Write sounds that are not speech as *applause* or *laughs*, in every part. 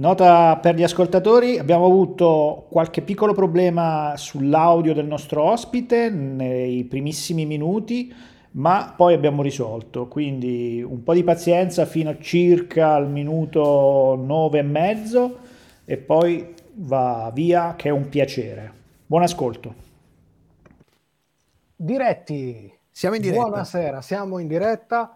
Nota per gli ascoltatori, abbiamo avuto qualche piccolo problema sull'audio del nostro ospite nei primissimi minuti, ma poi abbiamo risolto, quindi un po' di pazienza fino a circa al minuto nove e mezzo e poi va via che è un piacere. Buon ascolto. Diretti. Siamo in diretta. Buonasera, siamo in diretta.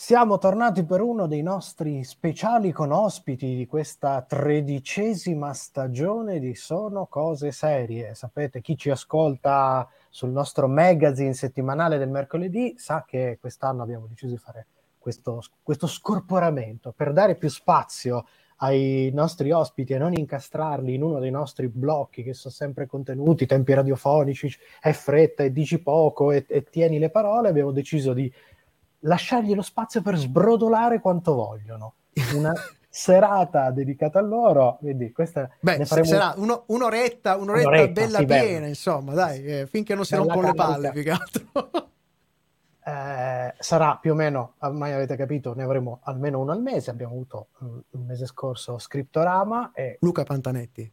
Siamo tornati per uno dei nostri speciali con ospiti di questa tredicesima stagione di Sono Cose Serie. Sapete, chi ci ascolta sul nostro magazine settimanale del mercoledì sa che quest'anno abbiamo deciso di fare questo, questo scorporamento per dare più spazio ai nostri ospiti e non incastrarli in uno dei nostri blocchi che sono sempre contenuti, tempi radiofonici, è fretta e dici poco e, e tieni le parole, abbiamo deciso di lasciargli lo spazio per sbrodolare quanto vogliono. Una *laughs* serata dedicata a loro, vedi, questa Beh, sarà uno, un'oretta, un'oretta, un'oretta, bella sì, piena, bello. insomma, dai, eh, finché non si rompono le palle, più che altro. Eh, sarà più o meno, ormai avete capito, ne avremo almeno uno al mese. Abbiamo avuto um, il mese scorso Scriptorama e Luca Pantanetti.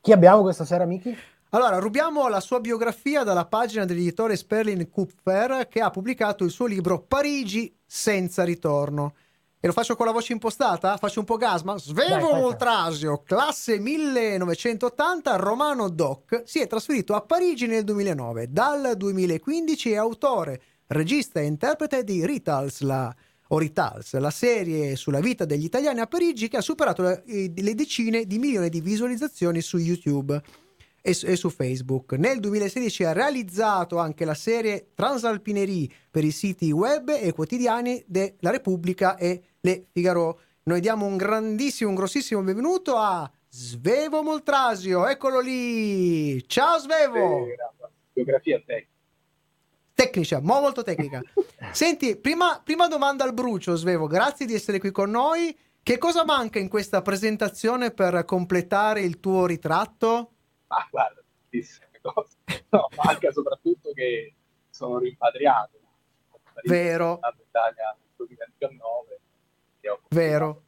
Chi abbiamo questa sera, Miki? Allora, rubiamo la sua biografia dalla pagina dell'editore Sperlin Kupfer che ha pubblicato il suo libro Parigi senza ritorno. E lo faccio con la voce impostata? Faccio un po' gasma? Svevo Moltrasio, classe 1980, romano doc, si è trasferito a Parigi nel 2009. Dal 2015 è autore, regista e interprete di Ritals, la, o Ritals, la serie sulla vita degli italiani a Parigi che ha superato le, le decine di milioni di visualizzazioni su YouTube e, e, su Facebook. Nel 2016 ha realizzato anche la serie Transalpinerie per i siti web e quotidiani della Repubblica e Le Figaro. Noi diamo un grandissimo, un grossissimo benvenuto a Svevo Moltrasio, eccolo lì. Ciao Svevo. Biografia tecnica. Tecnica, molto tecnica. *laughs* Senti, prima, prima domanda al brucio, Svevo, grazie di essere qui con noi. Che cosa manca in questa presentazione per completare il tuo ritratto? Ma guarda, tantissime cose. No, manca soprattutto che sono rimpatriato. Vero. In Italia nel 2019. Vero.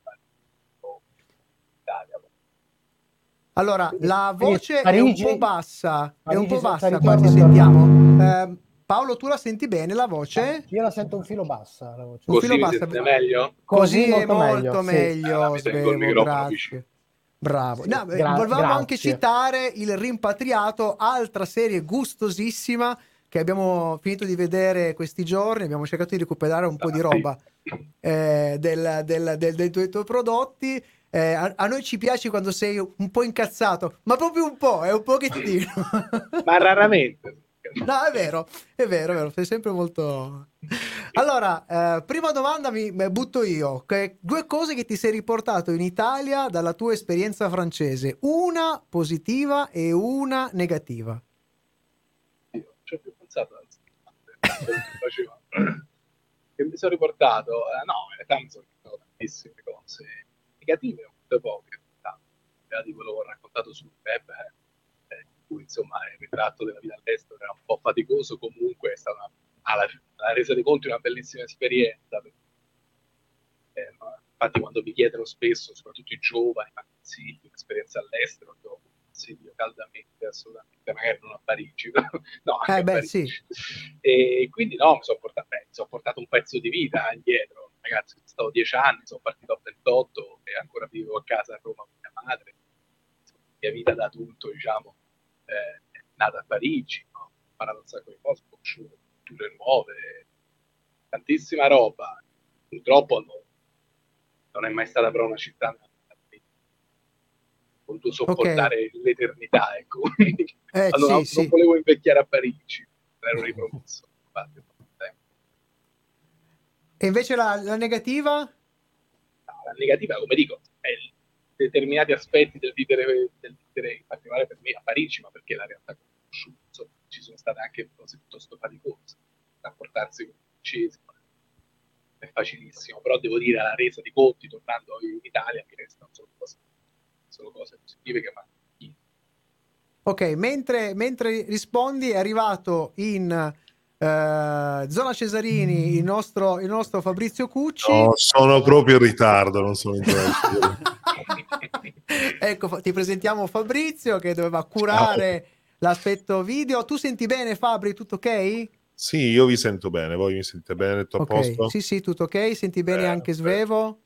Allora, la voce è un po' bassa, è un po' bassa qua ti sentiamo. Eh, Paolo, tu la senti bene la voce? Io la sento un filo bassa. La voce. Un Così filo bassa. meglio? Così, Così è molto meglio, meglio sì. Svevo, grazie. Bravo. No, gra- volevamo grazie. anche citare il rimpatriato, altra serie gustosissima che abbiamo finito di vedere questi giorni. Abbiamo cercato di recuperare un po' di roba eh, del, del, del, dei tuoi, tuoi prodotti. Eh, a, a, noi ci piace quando sei un po' incazzato, ma proprio un po', è un pochettino. ma raramente. No, è vero, è vero, è vero, sei sempre molto... Allora, eh, prima domanda mi butto io. Che, due cose che ti sei riportato in Italia dalla tua esperienza francese, una positiva e una negativa. Io non ci ho più pensato, anzi, *laughs* che mi sono riportato, eh, no, in realtà mi sono riportato tantissime cose negative, molte poche, di quello che ho raccontato sul web. Eh cui insomma il ritratto della vita all'estero era un po' faticoso, comunque è stata una, alla, alla resa dei conti una bellissima esperienza. Eh, infatti quando mi chiedono spesso, soprattutto i giovani, ma consigli un'esperienza all'estero, io consiglio caldamente, assolutamente, magari non a Parigi, *laughs* no, eh beh, Parigi. Sì. E quindi no, mi sono portato, beh, mi sono portato un pezzo di vita indietro, ragazzi, stavo dieci anni, sono partito a 28 e ancora vivo a casa a Roma con mia madre, mia vita da adulto, diciamo, eh, nata a Parigi, no? ho imparato un sacco di cose, ho conosciuto culture nuove, tantissima roba. Purtroppo no, non è mai stata però una città ho potuto sopportare okay. l'eternità, ecco. *laughs* Eh, *laughs* allora, sì, non, sì. volevo invecchiare a Parigi, ero ripromesso. E invece la, la negativa? No, la negativa, come dico, è determinati aspetti del vivere, del vivere, in particolare per me a Parigi, ma perché la realtà conosciuta, insomma, ci sono state anche cose piuttosto faticose, rapportarsi con i francesi è facilissimo, però devo dire alla resa di conti, tornando in Italia, mi restano solo cose, solo cose positive che mandano. Ok, mentre, mentre rispondi è arrivato in Uh, zona Cesarini, il nostro, il nostro Fabrizio Cucci. No, sono proprio in ritardo, non sono in *laughs* ecco, ti presentiamo Fabrizio che doveva curare Ciao. l'aspetto video. Tu senti bene Fabri, tutto ok? Sì, io vi sento bene, voi mi sentite bene, tutto okay. a posto? Sì, sì, tutto ok. Senti bene eh, anche Svevo?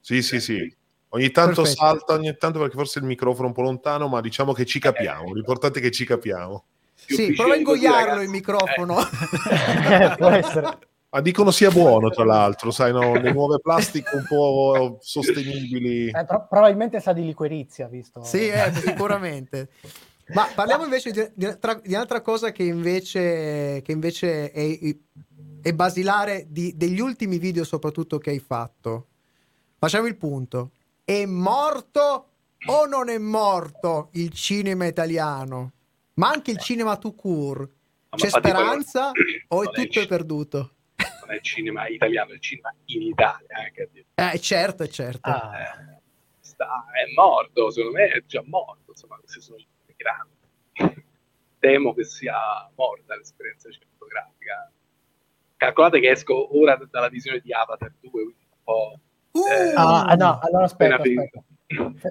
Sì, sì, sì. Ogni tanto Perfetto. salta, ogni tanto perché forse il microfono è un po' lontano, ma diciamo che ci capiamo. L'importante è che ci capiamo. Sì, prova a ingoiarlo il microfono. Eh. può essere. *laughs* Ma dicono sia buono, tra l'altro, sai, no? le nuove plastiche un po' sostenibili. Eh, pro- probabilmente sa di liquirizia, visto? Sì, eh, *laughs* sicuramente. Ma parliamo invece di, di, di un'altra cosa che invece, che invece è, è, basilare di, degli ultimi video, soprattutto che hai fatto. Facciamo il punto. È morto o non è morto il cinema italiano? Ma anche il cinema to court? C'è speranza o è tutto è perduto? non è il cinema italiano, è il cinema in Italia. Eh, eh certo, certo. Ah. Eh, sta, è morto, secondo me è già morto, insomma, questi sono grandi. Temo che sia morta l'esperienza cinematografica. Calcolate che esco ora dalla visione di Avatar 2, quindi un po'... Uh, eh, ah, no, allora aspetta, aspetta.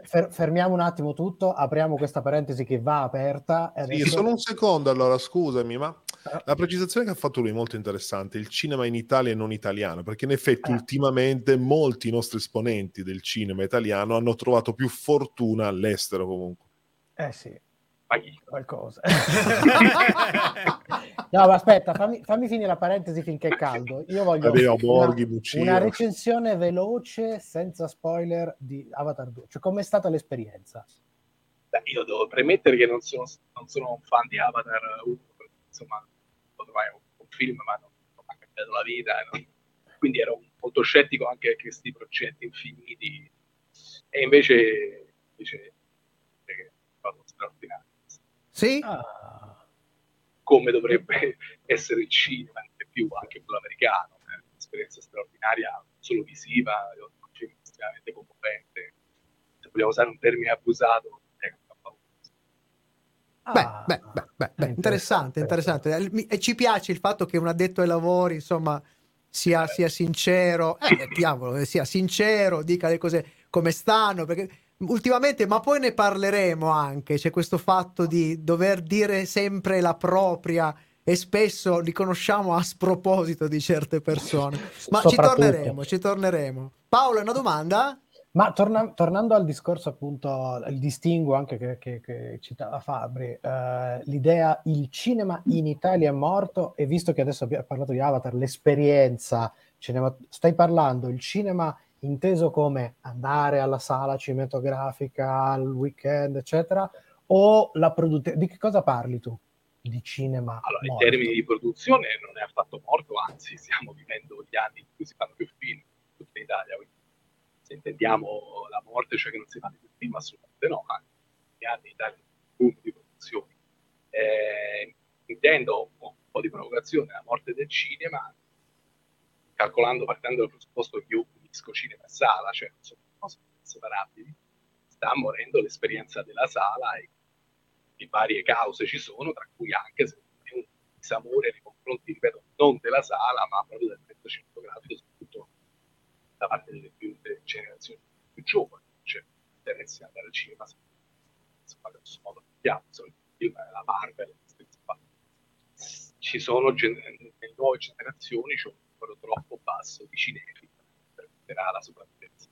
Fer- fermiamo un attimo tutto, apriamo questa parentesi che va aperta. Adesso... Sì, solo un secondo allora, scusami, ma ah. la precisazione che ha fatto lui è molto interessante, il cinema in Italia e non italiano, perché in effetti ah. ultimamente molti nostri esponenti del cinema italiano hanno trovato più fortuna all'estero comunque. Eh sì, qualcosa. *laughs* no, ma aspetta, fammi, fammi, finire la parentesi finché è caldo. Io voglio Vabbè, Borghi, una, una, recensione veloce, senza spoiler, di Avatar 2. Cioè, com'è stata l'esperienza? Beh, io devo premettere che non sono, non sono un fan di Avatar 1, insomma, lo trovai un, un film, ma non, non ha cambiato la vita. No? Quindi ero molto scettico anche a questi progetti infiniti. E invece, invece è stato straordinario. Sì? Ah. Come dovrebbe *laughs* essere il cinema, anche più anche quello americano. È un'esperienza straordinaria, solo visiva, estremamente commovente. Se vogliamo usare un termine abusato, è Ah, beh, beh, beh, beh, interessante, interessante. E ci piace il fatto che un addetto ai lavori, insomma, sia, sia sincero, eh, diavolo, sia sincero, dica le cose come stanno, perché ultimamente, ma poi ne parleremo anche, c'è questo fatto di dover dire sempre la propria e spesso riconosciamo a sproposito di certe persone. Ma ci torneremo, ci torneremo. Paolo, una domanda? Ma torna, tornando al discorso appunto, il distinguo anche che, che, che citava Fabri, eh, l'idea il cinema in Italia è morto e visto che adesso abbiamo parlato di Avatar, l'esperienza, cinema, stai parlando il cinema inteso come andare alla sala cinematografica al weekend, eccetera, o la produzione? Di che cosa parli tu? Di cinema? Allora, morto? in termini di produzione non è affatto morto, anzi, stiamo vivendo gli anni in cui si fanno più film tutta in Italia. Quindi, se intendiamo la morte, cioè che non si fanno più film, assolutamente no, anzi, gli anni in Italia boom di produzione. Eh, intendo un po' di provocazione la morte del cinema, calcolando, partendo dal presupposto che io unisco cinema e sala, cioè sono cose separabili, sta morendo l'esperienza della sala e di varie cause ci sono, tra cui anche un disamore nei confronti, ripeto, non della sala, ma proprio del mezzo cinematografico, soprattutto da parte delle, più, delle generazioni più giovani, cioè interesse andare al cinema, insomma, grosso modo, il film, la Marvel, ci sono nelle nuove generazioni c'è un numero troppo basso di cinefili permetterà la sopravvivenza.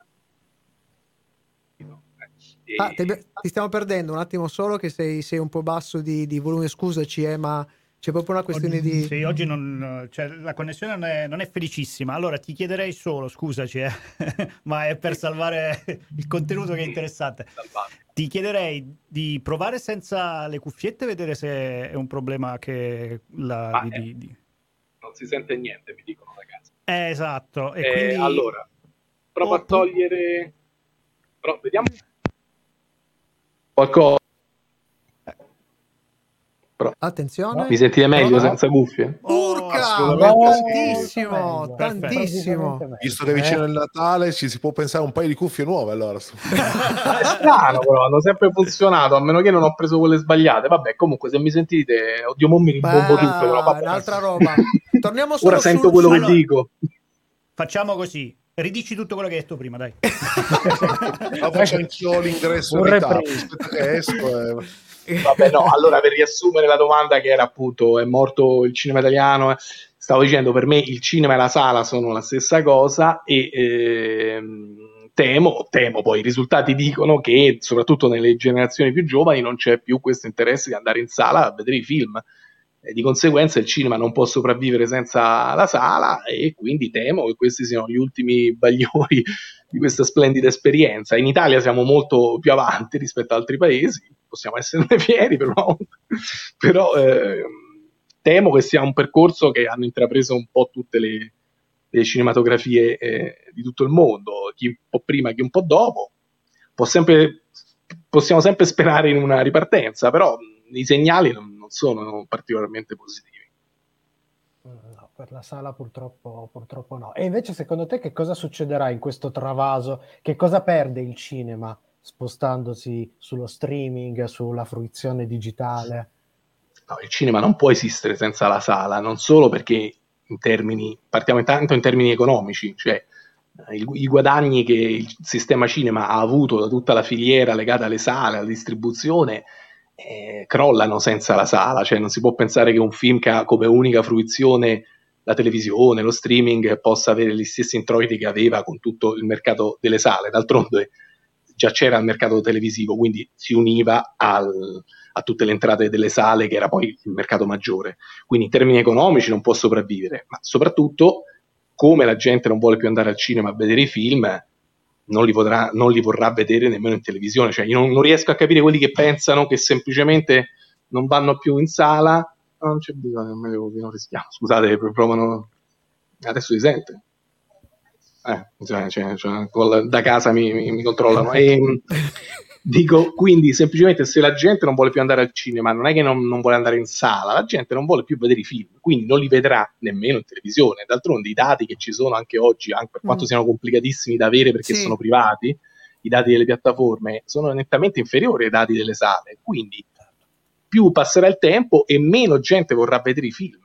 E... Ah, ti, ti, stiamo perdendo un attimo solo che sei, sei un po' basso di, di volume, scusaci, eh, ma c'è proprio una questione oggi, di... Sì, oggi non, cioè, la connessione non è, non è, felicissima, allora ti chiederei solo, scusaci, eh, *laughs* ma è per salvare il contenuto che è interessante. Ti chiederei di provare senza le cuffiette, vedere se è un problema che... La, di, di, di... Non si sente niente, mi dicono ragazzi. Eh, esatto. E eh, quindi... Allora, provo a togliere... Però, vediamo qualcosa. Però, Attenzione. Mi sentite meglio no, senza cuffie? Urca! Oh, tantissimo, tantissimo. Visto che è vicino il Natale ci si può pensare a un paio di cuffie nuove allora. *laughs* è strano però, hanno sempre funzionato, a meno che non ho preso quelle sbagliate. Vabbè, comunque se mi sentite, oddio, mo mi rimbombo tutto. Però, un'altra roba. Torniamo solo Ora sento quello allora, che dico. Facciamo così ridici tutto quello che hai detto prima, dai. Ma faccio anch'io l'ingresso in aspetta che esco. E... Vabbè, no, allora per riassumere la domanda che era appunto, è morto il cinema italiano? Stavo dicendo, per me il cinema e la sala sono la stessa cosa e... Ehm, temo, temo, poi i risultati dicono che soprattutto nelle generazioni più giovani non c'è più questo interesse di andare in sala a vedere i film. Di conseguenza il cinema non può sopravvivere senza la sala e quindi temo che questi siano gli ultimi *laughs* bagliori di questa splendida esperienza. In Italia siamo molto più avanti rispetto ad altri paesi, possiamo esserne *laughs* fieri però, però eh, temo che sia un percorso che hanno intrapreso un po' tutte le, le cinematografie eh, di tutto il mondo, chi un po' prima, chi un po' dopo. Sempre, possiamo sempre sperare in una ripartenza, però i segnali non, non sono particolarmente positivi. No, per la sala purtroppo, purtroppo no. E invece secondo te che cosa succederà in questo travaso? Che cosa perde il cinema spostandosi sullo streaming, sulla fruizione digitale? No, il cinema non può esistere senza la sala, non solo perché in termini, partiamo intanto in termini economici, cioè eh, il, i guadagni che il sistema cinema ha avuto da tutta la filiera legata alle sale, alla distribuzione, eh, crollano senza la sala, cioè non si può pensare che un film che ha come unica fruizione la televisione, lo streaming possa avere gli stessi introiti che aveva con tutto il mercato delle sale, d'altronde già c'era il mercato televisivo, quindi si univa al, a tutte le entrate delle sale, che era poi il mercato maggiore. Quindi in termini economici non può sopravvivere, ma soprattutto, come la gente non vuole più andare al cinema a vedere i film, non li, potrà, non li vorrà vedere nemmeno in televisione. Cioè, io non, non, riesco a capire quelli che pensano che semplicemente non vanno più in sala. Non c'è bisogno, meglio così, non rischiamo. Scusate, provano. Adesso si sente. Eh, cioè, cioè, cioè, da casa mi, mi, mi controllano. E, ehm, dico, quindi semplicemente se la gente non vuole più andare al cinema, non è che non, non, vuole andare in sala, la gente non vuole più vedere i film, quindi non li vedrà nemmeno in televisione. D'altronde i dati che ci sono anche oggi, anche per quanto mm. siano complicatissimi da avere perché sì. sono privati, i dati delle piattaforme sono nettamente inferiori ai dati delle sale. Quindi più passerà il tempo e meno gente vorrà vedere i film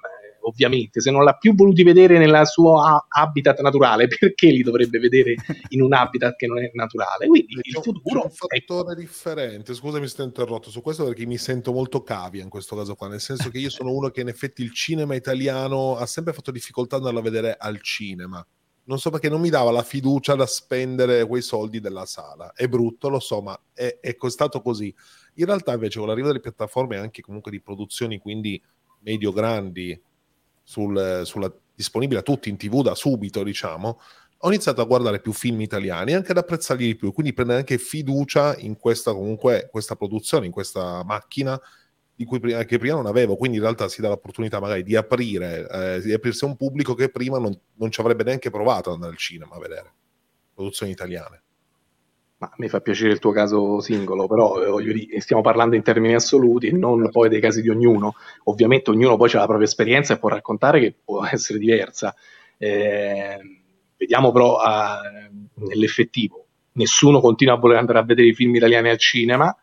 ovviamente, se non l'ha più voluti vedere nel suo habitat naturale, *laughs* perché li dovrebbe vedere in un habitat che non è naturale? Quindi il futuro è un fattore è... differente. Scusami se ti ho interrotto su questo perché mi sento molto cavia in questo caso qua, nel senso che io sono uno che in effetti il cinema italiano ha sempre fatto difficoltà ad andarlo a vedere al cinema. Non so perché non mi dava la fiducia da spendere quei soldi della sala. È brutto, lo so, ma è, è costato così. In realtà, invece, con l'arrivo delle piattaforme anche comunque di produzioni, quindi medio-grandi, sul, sulla, disponibile a tutti in tv da subito, diciamo, ho iniziato a guardare più film italiani e anche ad apprezzarli di più, quindi prendere anche fiducia in questa, comunque, questa produzione, in questa macchina di cui prima, che prima non avevo, quindi in realtà si dà l'opportunità magari di aprire, eh, di aprirsi a un pubblico che prima non, non ci avrebbe neanche provato ad andare al cinema a vedere produzioni italiane. Ma mi fa piacere il tuo caso singolo, però eh, dire, stiamo parlando in termini assoluti e non poi dei casi di ognuno. Ovviamente ognuno poi ha la propria esperienza e può raccontare che può *laughs* essere diversa. Eh, vediamo però a, nell'effettivo. Nessuno continua a voler andare a vedere i film italiani al cinema.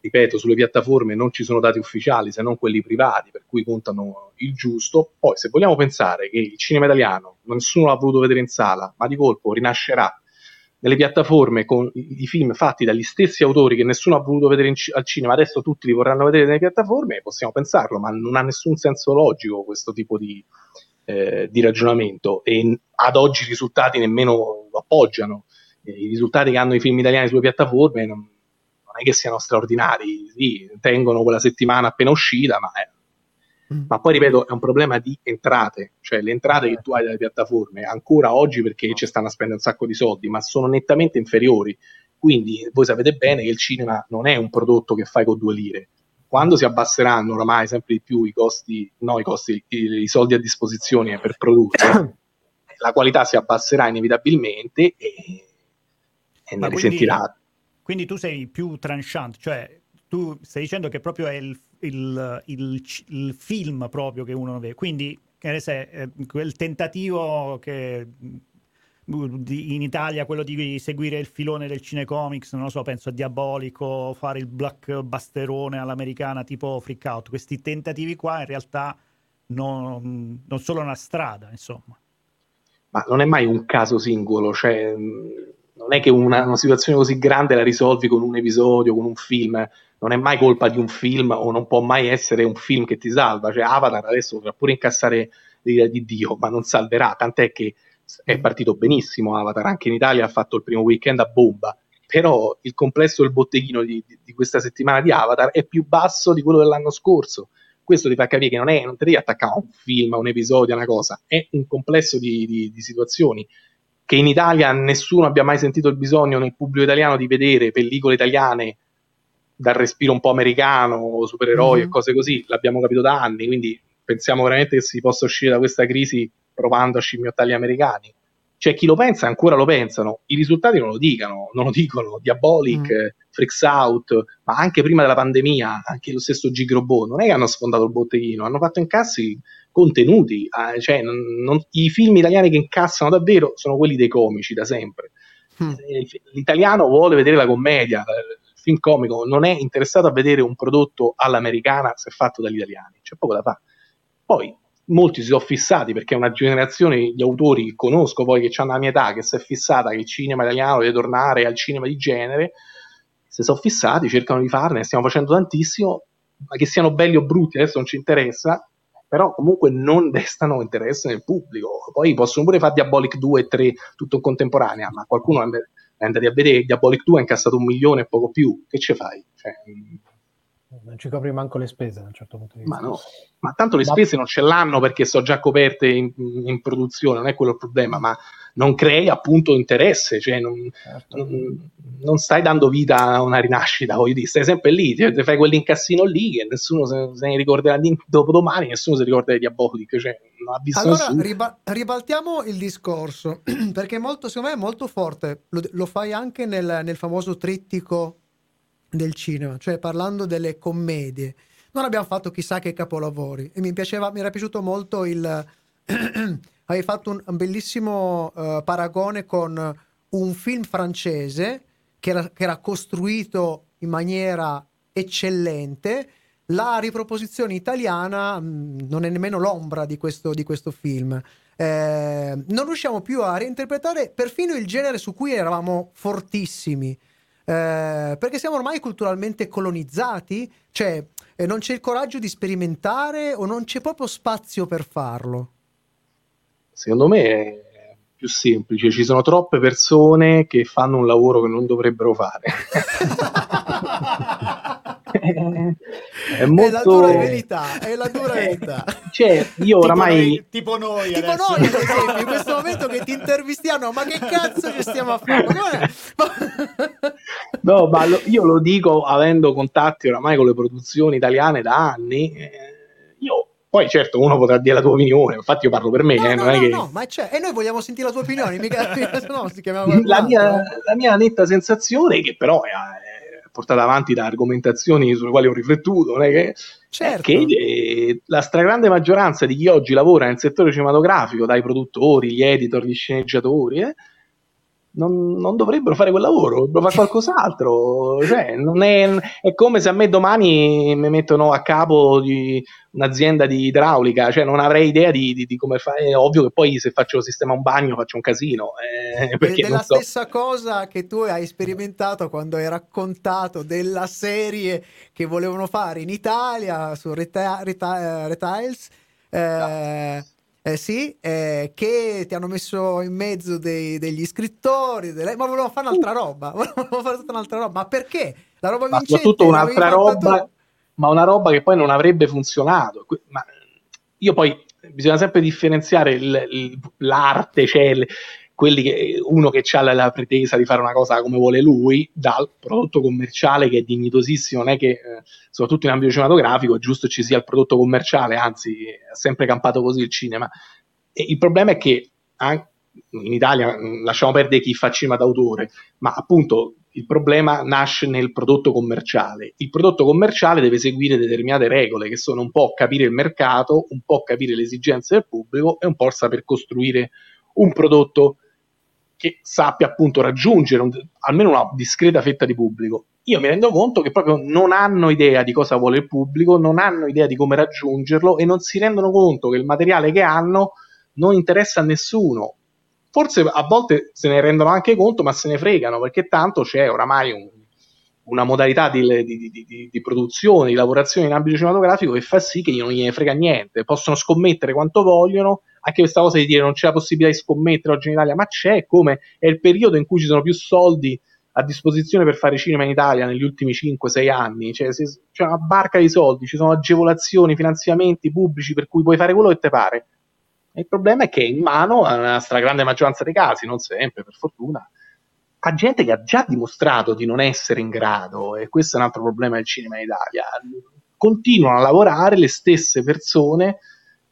Ripeto, sulle piattaforme non ci sono dati ufficiali se non quelli privati, per cui contano il giusto. Poi, se vogliamo pensare che il cinema italiano nessuno l'ha voluto vedere in sala, ma di colpo rinascerà nelle piattaforme con i, film fatti dagli stessi autori che nessuno ha voluto vedere in, al cinema, adesso tutti li vorranno vedere nelle piattaforme, possiamo pensarlo, ma non ha nessun senso logico questo tipo di, eh, di ragionamento e ad oggi i risultati nemmeno lo appoggiano. Eh, I risultati che hanno i film italiani sulle piattaforme non, non è che siano straordinari, sì, tengono quella settimana appena uscita, ma Mm. Ma poi ripeto, è un problema di entrate, cioè le entrate che tu hai dalle piattaforme ancora oggi perché ci stanno a spendere un sacco di soldi, ma sono nettamente inferiori. Quindi voi sapete bene che il cinema non è un prodotto che fai con due lire. Quando si abbasseranno oramai sempre di più i costi, no, i costi, i, i soldi a disposizione per produrre, *coughs* la qualità si abbasserà inevitabilmente e, e ne risentirà. Quindi, quindi tu sei più tranchant, cioè tu stai dicendo che proprio è il, il, il, il film proprio che uno vede. Quindi, sai, eh, quel tentativo che mm, in Italia quello di seguire il filone del cinecomics, non lo so, penso a Diabolico, fare il blockbusterone all'americana tipo Freak Out. Questi tentativi qua in realtà non, non sono una strada, insomma. ma non è mai un caso singolo, cioè non è che una, una, situazione così grande la risolvi con un episodio, con un film, non è mai colpa di un film o non può mai essere un film che ti salva, cioè Avatar adesso potrà pure incassare l'idea di Dio, ma non salverà, tant'è che è partito benissimo Avatar, anche in Italia ha fatto il primo weekend a bomba, però il complesso del botteghino di, di, di questa settimana di Avatar è più basso di quello dell'anno scorso, questo ti fa capire che non, è, non ti devi attaccare a un film, a un episodio, a una cosa, è un complesso di, di, situazioni che in Italia nessuno abbia mai sentito il bisogno nel pubblico italiano di vedere pellicole italiane dal respiro un po' americano, supereroi mm-hmm. e cose così, l'abbiamo capito da anni, quindi pensiamo veramente che si possa uscire da questa crisi provando a scimmiottare gli americani. C'è chi lo pensa, ancora lo pensano, i risultati non lo dicono, non lo dicono, Diabolic, mm. Freaks Out, ma anche prima della pandemia, anche lo stesso Gigrobot, non è che hanno sfondato il botteghino, hanno fatto incassi contenuti, eh, cioè non, non, i film italiani che incassano davvero sono quelli dei comici da sempre. Mm. L'italiano vuole vedere la commedia, il film comico, non è interessato a vedere un prodotto all'americana se fatto dagli italiani, c'è poco da fare. Poi molti si sono fissati perché è una generazione di autori che conosco poi che hanno la mia età, che si è fissata che il cinema italiano deve tornare al cinema di genere, si sono fissati, cercano di farne, stiamo facendo tantissimo, ma che siano belli o brutti adesso non ci interessa, però comunque non destano interesse nel pubblico. Poi possono pure fare Diabolic 2 e 3 tutto in contemporanea, ma qualcuno è andato a vedere Diabolic 2 ha incassato un milione e poco più, che ce fai? Cioè, non ci copri manco le spese da un certo punto di vista. Ma no, ma tanto le ma... spese non ce l'hanno perché sono già coperte in, in, produzione, non è quello il problema, ma non crei appunto interesse, cioè non, certo. non, non stai dando vita a una rinascita, voglio dire, stai sempre lì, ti, ti fai quell'incassino lì che nessuno se, se ne ricorderà dopo domani, nessuno si ricorda di Diabolic, cioè Allora riba- ribaltiamo il discorso, *clears throat* perché molto, secondo me è molto forte, lo, lo fai anche nel, nel famoso trittico del cinema, cioè parlando delle commedie. Non abbiamo fatto chissà che capolavori e mi piaceva, mi era piaciuto molto il... *clears throat* Hai fatto un, un bellissimo uh, paragone con un film francese che era, che era costruito in maniera eccellente. La riproposizione italiana mh, mm, non è nemmeno l'ombra di questo, di questo film. Eh, non riusciamo più a reinterpretare perfino il genere su cui eravamo fortissimi. Eh, perché siamo ormai culturalmente colonizzati, cioè eh, non c'è il coraggio di sperimentare o non c'è proprio spazio per farlo? Secondo me è più semplice, ci sono troppe persone che fanno un lavoro che non dovrebbero fare. *laughs* *laughs* *laughs* è, molto... è la dura verità, è la dura eh, verità. Cioè, io oramai... Tipo noi, tipo noi, tipo noi ad esempio, in questo momento che ti intervistiamo, ma che cazzo ci stiamo a fare? *laughs* no, ma lo, io lo dico avendo contatti oramai con le produzioni italiane da anni. Eh, io poi certo uno potrà dire la tua opinione, infatti io parlo per me. No, eh, no, no, è che... no, ma c'è, e noi vogliamo sentire la tua opinione, mica *laughs* no, la, mia, la mia netta sensazione, che però è, è, portata avanti da argomentazioni sulle quali ho riflettuto, non è che, certo. che eh, la stragrande maggioranza di chi oggi lavora nel settore cinematografico, dai produttori, gli editor, gli sceneggiatori, eh, non, non, dovrebbero fare quel lavoro, dovrebbero fare qualcos'altro. Cioè, è, è, come se a me domani mi mettono a capo di un'azienda di idraulica, cioè non avrei idea di, di, di come fare. È ovvio che poi se faccio sistema un bagno faccio un casino. Eh, Ed è la so. stessa cosa che tu hai sperimentato quando hai raccontato della serie che volevano fare in Italia su Reta- Reta- Retiles. Eh, no eh sì, eh, che ti hanno messo in mezzo dei, degli scrittori, delle... ma volevano fare un'altra roba, *laughs* volevano fare tutta un'altra roba, ma perché? La roba ma vincente soprattutto un'altra roba, tu... ma una roba che poi non avrebbe funzionato. Ma io poi bisogna sempre differenziare il, il, l'arte, cioè il, che, uno che ha la, la, pretesa di fare una cosa come vuole lui, dal prodotto commerciale che è dignitosissimo, non è che, eh, soprattutto in ambito cinematografico, è giusto ci sia il prodotto commerciale, anzi, ha sempre campato così il cinema. E il problema è che anche in Italia, mm, lasciamo perdere chi fa cinema d'autore, ma appunto il problema nasce nel prodotto commerciale. Il prodotto commerciale deve seguire determinate regole, che sono un po' capire il mercato, un po' capire le esigenze del pubblico e un po' saper costruire un prodotto che sappia appunto raggiungere un, almeno una discreta fetta di pubblico. Io mi rendo conto che proprio non hanno idea di cosa vuole il pubblico, non hanno idea di come raggiungerlo e non si rendono conto che il materiale che hanno non interessa a nessuno. forse a volte se ne rendono anche conto, ma se ne fregano perché tanto c'è oramai un, una modalità di, di, di, di, produzione, di lavorazione in ambito cinematografico che fa sì che non gliene frega niente. Possono scommettere quanto vogliono, anche questa cosa di dire non c'è la possibilità di scommettere oggi in Italia, ma c'è come è il periodo in cui ci sono più soldi a disposizione per fare cinema in Italia negli ultimi 5-6 anni, cioè c'è una barca di soldi, ci sono agevolazioni, finanziamenti pubblici per cui puoi fare quello che ti pare. Il problema è che è in mano, nella stragrande maggioranza dei casi, non sempre per fortuna, a gente che ha già dimostrato di non essere in grado, e questo è un altro problema del cinema in Italia, continuano a lavorare le stesse persone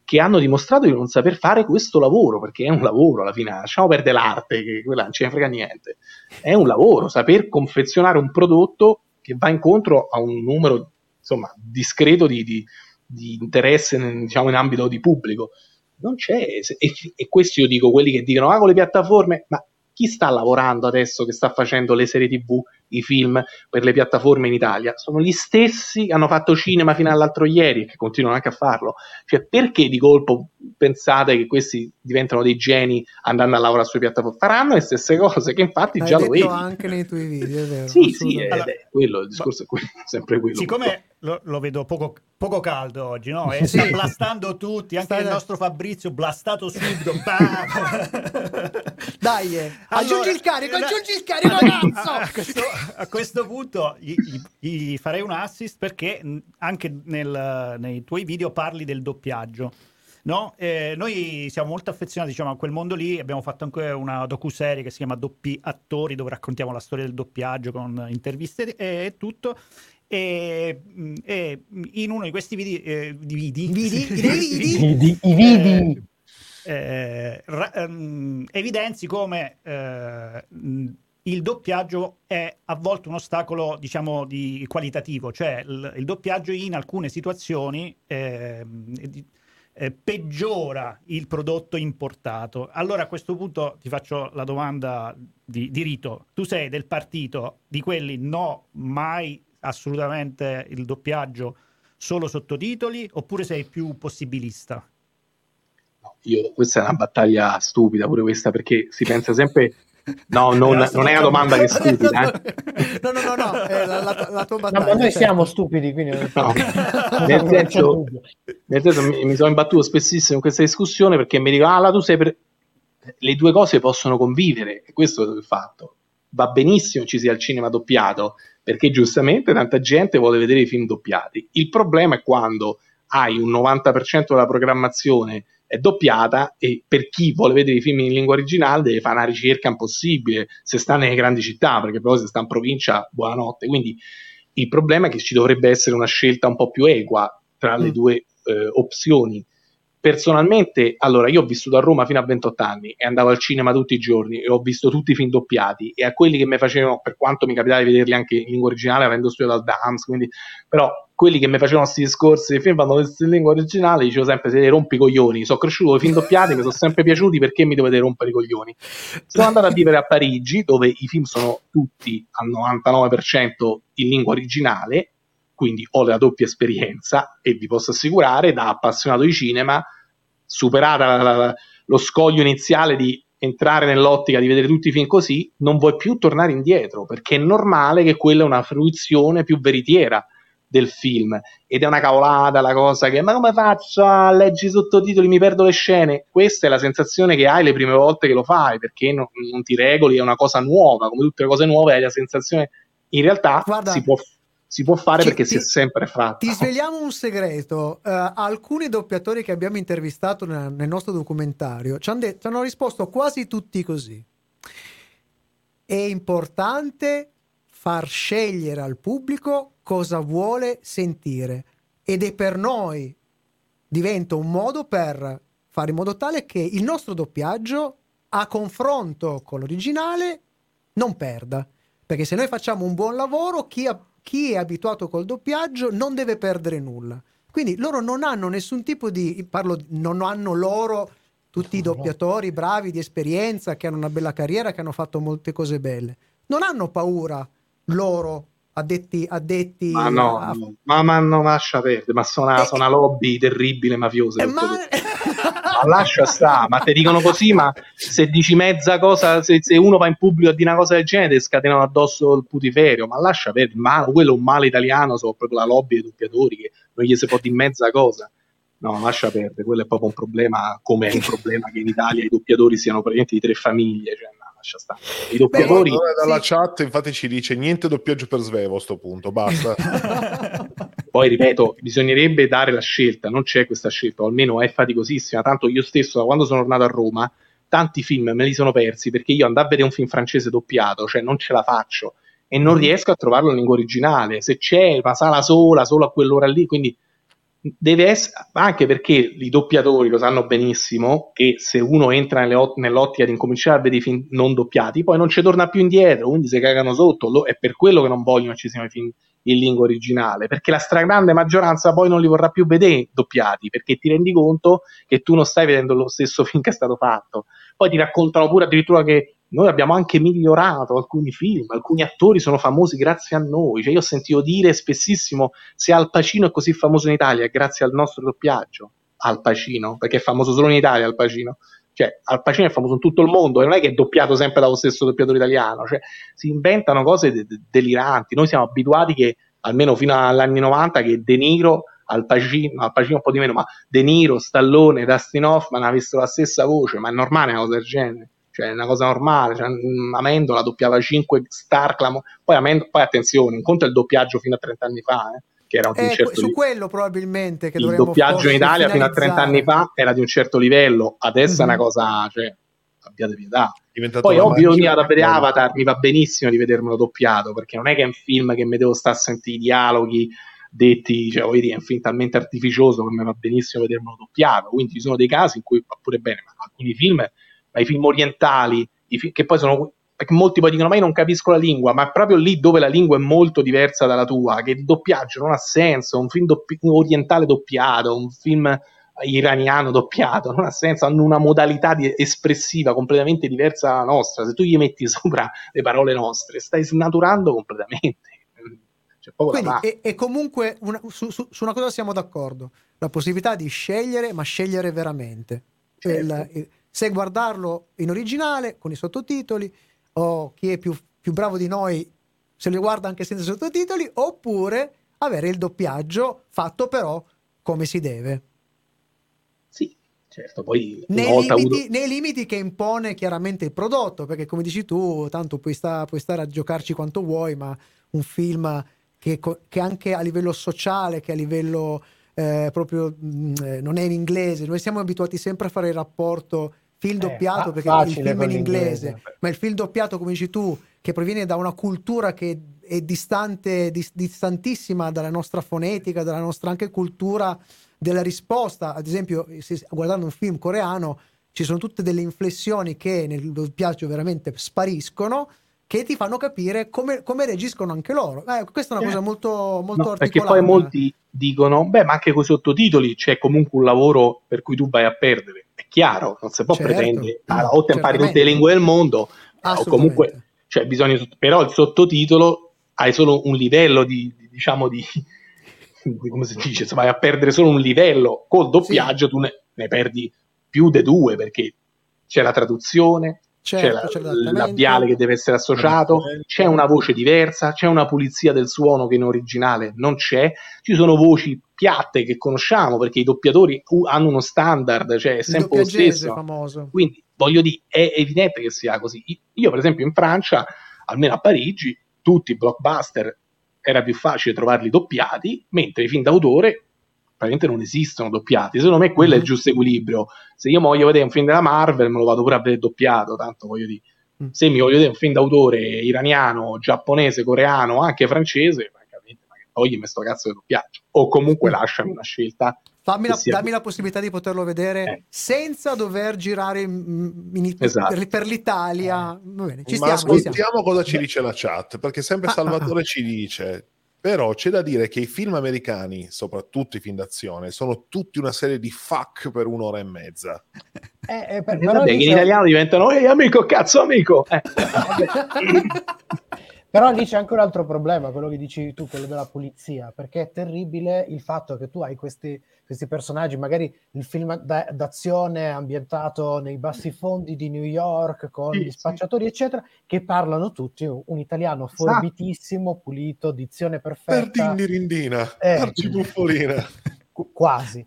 che hanno dimostrato di non saper fare questo lavoro, perché è un lavoro alla fine, lasciamo perdere l'arte, che quella non ce ne frega niente, è un lavoro, saper confezionare un prodotto che va incontro a un numero insomma, discreto di, di, di interesse diciamo, in ambito di pubblico. Non c'è, e, e questo io dico, quelli che dicono, ah, con le piattaforme, ma chi sta lavorando adesso che sta facendo le serie tv, i film per le piattaforme in Italia? Sono gli stessi che hanno fatto cinema fino all'altro ieri e che continuano anche a farlo. Cioè, perché di colpo pensate che questi diventano dei geni andando a lavorare sulle piattaforme? Faranno le stesse cose che infatti Hai già lo vedi. anche nei tuoi video, è vero. Sì, sì, è, è quello, il discorso è quello, *laughs* sempre quello. Siccome lo, lo, vedo poco, poco, caldo oggi, no? *laughs* E sta blastando tutti, anche Stai il nostro Fabrizio blastato subito. *laughs* Dai, eh. allora, aggiungi il carico, aggiungi il carico, ragazzo! A, a, questo, a questo, punto gli, gli, gli, farei un assist perché anche nel, nei tuoi video parli del doppiaggio. No? Eh, noi siamo molto affezionati diciamo, a quel mondo lì, abbiamo fatto anche una docu-serie che si chiama Doppi Attori, dove raccontiamo la storia del doppiaggio con interviste e tutto. E, e, in uno di questi video, eh, vidi, vidi, *laughs* vidi, i vidi. Eh, ra- um, evidenzi come eh, il doppiaggio è a volte un ostacolo, diciamo, di qualitativo, cioè il, il doppiaggio in alcune situazioni eh, eh, peggiora il prodotto importato. Allora a questo punto ti faccio la domanda di, di rito. Tu sei del partito di quelli no, mai assolutamente il doppiaggio solo sottotitoli oppure sei più possibilista? No, io, questa è una battaglia stupida pure questa perché si pensa sempre *laughs* No, non, non, è una domanda che è stupida. Eh. No, no, no, no, è la, la, la tua battaglia. No, noi certo. siamo stupidi, quindi no. *laughs* nel, senso, nel senso mi, mi, sono imbattuto spessissimo in questa discussione perché mi dicono, ah, la tu sei per... Le due cose possono convivere, e questo è il fatto. Va benissimo ci sia il cinema doppiato, perché giustamente tanta gente vuole vedere i film doppiati. Il problema è quando hai un 90% della programmazione è doppiata e per chi vuole vedere i film in lingua originale deve fare una ricerca impossibile se sta nelle grandi città, perché poi se sta in provincia, buonanotte. Quindi il problema è che ci dovrebbe essere una scelta un po' più equa tra le mm. due eh, opzioni. Personalmente, allora, io ho vissuto a Roma fino a 28 anni e andavo al cinema tutti i giorni e ho visto tutti i film doppiati e a quelli che mi facevano, per quanto mi capitava di vederli anche in lingua originale, avendo studiato al DAMS, quindi, però quelli che mi facevano questi discorsi dei film vanno in lingua originale, dicevo sempre se rompi i coglioni, sono cresciuto con i film doppiati, mi sono sempre piaciuti perché mi dovete rompere i coglioni. Sono andato a vivere a Parigi, dove i film sono tutti al 99% in lingua originale, quindi ho la doppia esperienza e vi posso assicurare, da appassionato di cinema, superata la, la, lo scoglio iniziale di entrare nell'ottica di vedere tutti i film così, non vuoi più tornare indietro, perché è normale che quella è una fruizione più veritiera del film. Ed è una cavolata la cosa che ma come faccio a leggere i sottotitoli? Mi perdo le scene. Questa è la sensazione che hai le prime volte che lo fai perché non, non ti regoli è una cosa nuova come tutte le cose nuove hai la sensazione in realtà Guarda, si può si può fare perché ti, si è sempre fatto. Ti svegliamo un segreto. Uh, alcuni doppiatori che abbiamo intervistato nel, nel nostro documentario ci hanno, detto, ci hanno risposto quasi tutti così. È importante far scegliere al pubblico cosa vuole sentire ed è per noi diventa un modo per fare in modo tale che il nostro doppiaggio a confronto con l'originale non perda perché se noi facciamo un buon lavoro chi, ha, chi è abituato col doppiaggio non deve perdere nulla. Quindi loro non hanno nessun tipo di parlo non hanno loro tutti i doppiatori bravi di esperienza che hanno una bella carriera che hanno fatto molte cose belle. Non hanno paura loro addetti, addetti ma no, a... no. ma, ma non lascia perdere ma sono, eh, sono una lobby terribile mafiosa eh, ma... *laughs* ma lascia sta, ma ti dicono così, ma se dici mezza cosa, se, se, uno va in pubblico a dire una cosa del genere, ti scatenano addosso il putiferio, ma lascia perdere, ma quello è un male italiano, sono proprio la lobby dei doppiatori che non gli si può dire mezza cosa. No, lascia perdere, quello è proprio un problema, come è un problema che in Italia i doppiatori siano praticamente di tre famiglie, cioè no, lascia stare. I doppiatori... Beh, dalla sì. chat infatti ci dice niente doppiaggio per Svevo a sto punto, basta. *laughs* Poi ripeto, bisognerebbe dare la scelta, non c'è questa scelta, o almeno è faticosissima. Tanto io stesso, da quando sono tornato a Roma, tanti film me li sono persi perché io andavo a vedere un film francese doppiato, cioè non ce la faccio e non mm. riesco a trovarlo in lingua originale. Se c'è una sala sola, solo a quell'ora lì, quindi deve essere anche perché i doppiatori lo sanno benissimo che se uno entra ot- nell'ottica di incominciare a vedere i film non doppiati, poi non ci torna più indietro, quindi si cagano sotto. Lo- è per quello che non vogliono ci siano i film in lingua originale, perché la stragrande maggioranza poi non li vorrà più vedere doppiati, perché ti rendi conto che tu non stai vedendo lo stesso *laughs* film che è stato fatto. Poi ti raccontano pure addirittura che noi abbiamo anche migliorato alcuni film, alcuni attori sono famosi grazie a noi. Cioè, io ho sentito dire spessissimo se Al Pacino è così famoso in Italia grazie al nostro doppiaggio. Al Pacino, perché è famoso solo in Italia Al Pacino. Cioè, Al Pacino è famoso in tutto il mondo e non è che è doppiato sempre dallo stesso doppiatore italiano. Cioè, si inventano cose de- de- deliranti. Noi siamo abituati che, almeno fino agli anni 90, che De Niro al Pacino, al Pacino un po' di meno, ma De Niro, Stallone, Dustin Hoffman avessero la stessa voce, ma è normale una cosa del genere cioè è una cosa normale, cioè, mm, Amendola doppiava 5 star poi, Amendola, poi attenzione, è il doppiaggio fino a 30 anni fa, eh, che era di un certo su livello. quello probabilmente che il doppiaggio in Italia fino a 30 anni fa era di un certo livello, adesso mm-hmm. è una mhm. cosa, cioè, abbiate pietà. Poi ovvio io vado a vedere Avatar, mi va benissimo di vedermelo doppiato, perché non è che è un film che mi devo stare a sentire i dialoghi detti, cioè voglio dire, è un film talmente artificioso che mi va benissimo vedermelo doppiato, quindi ci sono dei casi in cui va pure bene, ma alcuni film ma i film orientali, i fi- che poi sono perché molti poi dicono ma io non capisco la lingua, ma è proprio lì dove la lingua è molto diversa dalla tua, che il doppiaggio non ha senso, un film doppi- orientale doppiato, un film iraniano doppiato, non ha senso, hanno una modalità di- espressiva completamente diversa dalla nostra, se tu gli metti sopra le parole nostre, stai snaturando completamente. Quindi è, è, comunque una, su, su, su, una cosa siamo d'accordo, la possibilità di scegliere, ma scegliere veramente. Certo. il, se guardarlo in originale con i sottotitoli o chi è più, più bravo di noi se li guarda anche senza sottotitoli oppure avere il doppiaggio fatto però come si deve. Sì, certo, poi nei limiti, avuto... nei limiti, che impone chiaramente il prodotto, perché come dici tu, tanto puoi, sta, puoi stare a giocarci quanto vuoi, ma un film che, che anche a livello sociale, che a livello eh, proprio mh, mm, eh, non è in inglese, noi siamo abituati sempre a fare il rapporto film eh, doppiato eh, perché il film è in inglese, ma il film doppiato, come dici tu, che proviene da una cultura che è distante, dis- distantissima dalla nostra fonetica, dalla nostra anche cultura della risposta. Ad esempio, se, guardando un film coreano, ci sono tutte delle inflessioni che nel doppiaggio veramente spariscono che ti fanno capire come, come reagiscono anche loro. Eh, questa è una cosa molto, molto no, Perché poi molti dicono, beh, ma anche con i sottotitoli c'è comunque un lavoro per cui tu vai a perdere è chiaro, non si può certo. pretendere, allora, o te impari tutte le lingue del mondo, o comunque, cioè, bisogna, però il sottotitolo hai solo un livello di, di diciamo, di, di, come si dice, se vai a perdere solo un livello, col doppiaggio sì. tu ne, ne perdi più di due, perché c'è la traduzione, Certo, c'è, la, il labiale che deve essere associato, c'è una voce diversa, c'è una pulizia del suono che in originale non c'è, ci sono voci piatte che conosciamo perché i doppiatori hanno uno standard, cioè è sempre lo stesso. Famoso. Quindi voglio dire, è evidente che sia così. Io, per esempio, in Francia, almeno a Parigi, tutti i blockbuster era più facile trovarli doppiati, mentre i film d'autore praticamente non esistono doppiati. Secondo me quello è il mm-hmm. giusto equilibrio. Se io voglio vedere un film della Marvel, me lo vado pure a vedere doppiato, tanto voglio dire. Mm. Se mi voglio vedere un film d'autore iraniano, giapponese, coreano, anche francese, francamente, ma che togli questo cazzo di doppiaggio. O comunque lasciami una scelta. Fammi la, dammi la possibilità di poterlo vedere eh. senza dover girare in, in, esatto. per, per, l'Italia. Bene, ci Ma stiamo, ascoltiamo cosa ci dice la chat, perché sempre ah, Salvatore ah, ah. ci dice però c'è da dire che i film americani, soprattutto i film d'azione, sono tutti una serie di fuck per un'ora e mezza. *laughs* Eh, eh, per, però dice... in italiano diventano ehi amico, cazzo amico! Eh. *laughs* *laughs* Però lì c'è anche un altro problema, quello che dici tu, quello della pulizia, perché è terribile il fatto che tu hai questi, questi personaggi, magari il film da- d'azione ambientato nei bassi fondi di New York con Sì, gli sì. spacciatori, eccetera, che parlano tutti un, italiano Esatto. forbitissimo, pulito, dizione perfetta, Perdindi rindina, Eh. Arci buffolina. qu- quasi.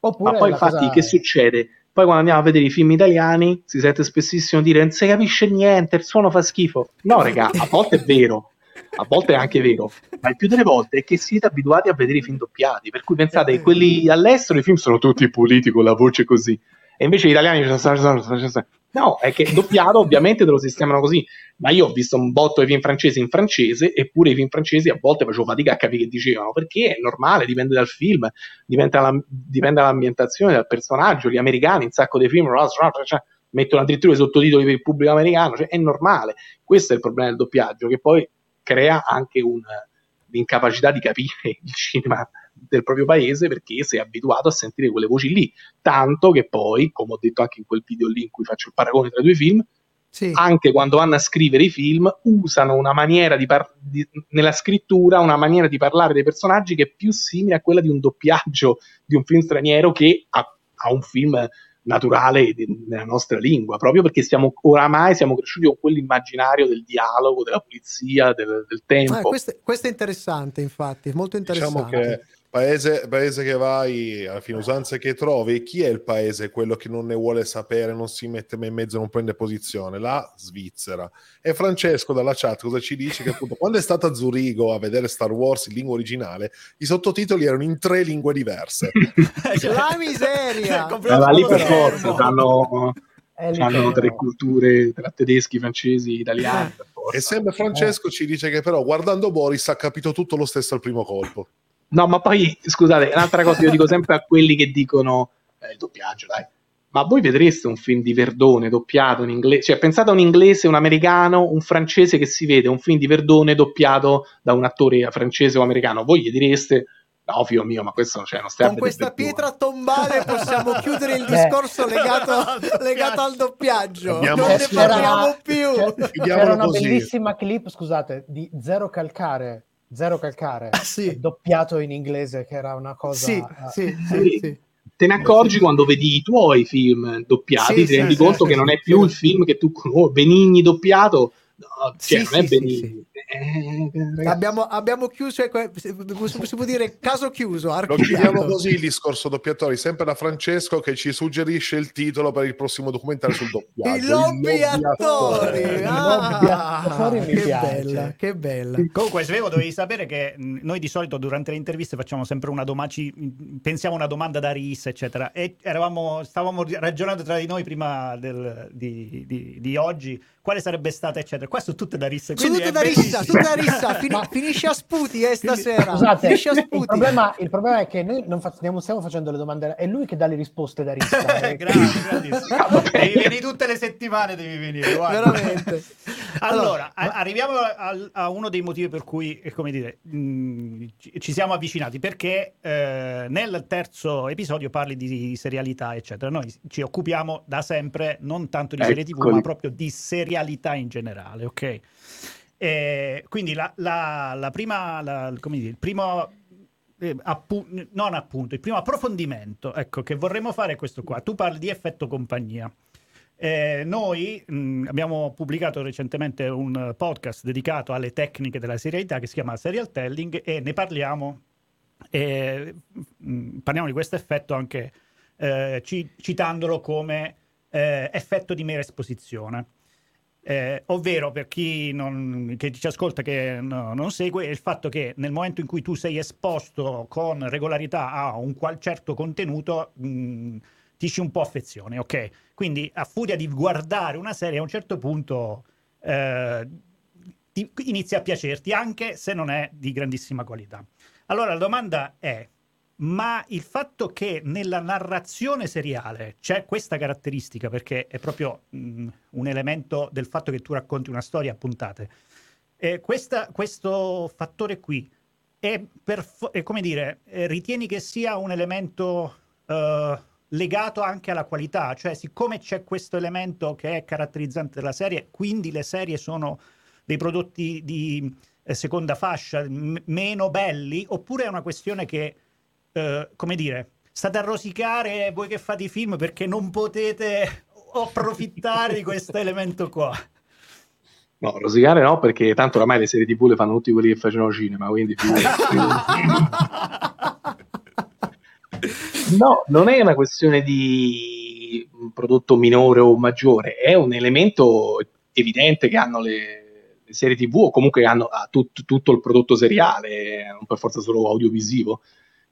Oppure Ma poi infatti cosa- che succede? Poi quando andiamo a vedere i film italiani si sente spessissimo dire non si capisce niente, il suono fa schifo. No, raga, a volte è vero, a volte è anche vero, ma il più delle volte è che siete abituati a vedere i film doppiati, per cui pensate che quelli all'estero i film sono tutti puliti con la voce così, e invece gli italiani no, è che doppiato ovviamente te lo sistemano così, ma io ho visto un botto di film francesi in francese, eppure i film francesi a volte facevo fatica a capire che dicevano, perché è normale, dipende dal film, dipende, dalla- dipende dall'ambientazione, dal personaggio. Gli americani, un sacco di film, cioè, mettono addirittura i sottotitoli per il pubblico americano, cioè, è normale. Questo è il problema del doppiaggio, che poi crea anche un- l'incapacità di capire *laughs* il cinema del proprio paese perché sei abituato a sentire quelle voci lì. Tanto che poi, come ho detto anche in quel video lì in cui faccio il paragone tra i due film, Sì. anche quando vanno a scrivere i film, usano una maniera di, par- di- nella scrittura, una maniera di parlare dei personaggi che è più simile a quella di un doppiaggio di un film straniero che a, a un film naturale di- nella nostra lingua, proprio perché siamo oramai siamo cresciuti con quell'immaginario del dialogo, della pulizia, del, del tempo. Ah, questo, questo è interessante, infatti, molto interessante. Diciamo che paese, paese che vai, alla fine usanze che trovi, chi è il paese quello che non ne vuole sapere, non si mette mai in mezzo, non prende posizione? La Svizzera. E Francesco dalla chat cosa ci dice? Che appunto quando è stato a Zurigo a vedere Star Wars in lingua originale, i sottotitoli erano in tre lingue diverse. *laughs* La miseria! Ma lì per forza lì hanno tre culture tra tedeschi, francesi, italiani. E sempre Francesco ci dice che però guardando Boris ha capito tutto lo stesso al primo colpo. No, ma poi scusate, un'altra cosa io dico sempre a quelli che dicono eh, il doppiaggio, dai. Ma voi vedreste un film di Verdone doppiato in inglese? Cioè, pensate a un inglese, un americano, un francese che si vede un film di Verdone doppiato da un attore francese o americano. Voi gli direste, no, figlio mio, ma questo cioè, non stai Con questa Verdone." pietra tombale possiamo *laughs* chiudere il Beh. discorso legato, *laughs* legato al doppiaggio. Abbiamo- Non ne parliamo più. C'era una così. bellissima clip, scusate, di Zero Calcare, Zero Calcare, Ah, sì. doppiato in inglese, che era una cosa... Sì, eh, sì, Sì. sì, sì. Te ne accorgi quando vedi i tuoi film doppiati, Sì, ti sì, rendi sì, conto sì, che sì. non è più il film che tu conosci. Benigni doppiato, no, cioè, Sì, non è sì, sì, Benigni. Eh. Abbiamo, abbiamo chiuso, si si può dire caso chiuso, Lo chiudiamo archiviato. così il discorso doppiatori, sempre da Francesco che ci suggerisce il titolo per il prossimo documentario sul doppiaggio. I lobby Il attori, Ah, che piace. bella, che bella. Comunque, Svevo, dovevi sapere che noi di solito durante le interviste facciamo sempre una domanda, ci- pensiamo una domanda da RIS, eccetera. E eravamo, stavamo ragionando tra di noi prima del- di, di- di oggi quale sarebbe stata, eccetera. Qua sono tutte da RIS. Sono tutte da rissa, tutte da rissa. Fini- Ma- finisce a sputi eh, stasera. Scusate, finisce a il sputi. problema, il problema è che noi non fa- stiamo, stiamo facendo le domande, è lui che dà le risposte da rissa. eh. Grande, grandissimo. devi venire tutte le settimane, devi venire. guarda. Veramente. Allora, ma- a- arriviamo al- a uno dei motivi per cui, eh, come dire, mh, ci, ci siamo avvicinati, perché eh, nel terzo episodio parli di serialità, eccetera. Noi ci occupiamo da sempre non tanto di serie TV, ma proprio di serialità in generale, ok? Eh, quindi la, la- la prima, la- come dire, il primo eh, appu- non appunto, il primo approfondimento ecco, che vorremmo fare è questo qua. Tu parli di effetto compagnia. Eh, noi mh, abbiamo pubblicato recentemente un podcast dedicato alle tecniche della serialità che si chiama Serial Telling e ne parliamo, eh, mh, parliamo di questo effetto anche eh, ci- citandolo come eh, effetto di mera esposizione. Eh, ovvero per chi non, che ci ascolta che no- non segue, il fatto che nel momento in cui tu sei esposto con regolarità a un qual certo contenuto, mh, ti ci un po' affezione, ok? Quindi a furia di guardare una serie a un certo punto eh, inizia a piacerti anche se non è di grandissima qualità. Allora la domanda è, ma il fatto che nella narrazione seriale c'è questa caratteristica, perché è proprio mh, un elemento del fatto che tu racconti una storia a puntate, eh, questa- questo fattore qui è, per è come dire, eh, ritieni che sia un elemento eh, legato anche alla qualità, cioè siccome c'è questo elemento che è caratterizzante della serie, quindi le serie sono dei prodotti di eh, seconda fascia m- meno belli, oppure è una questione che, eh, come dire, state a rosicare voi che fate i film perché non potete approfittare di questo elemento qua? No, rosicare no, perché tanto oramai le serie TV le fanno tutti quelli che facevano cinema, quindi... no, non è una questione di un prodotto minore o maggiore, è un elemento evidente che hanno le, le serie TV o comunque hanno tut, tutto il prodotto seriale, non per forza solo audiovisivo.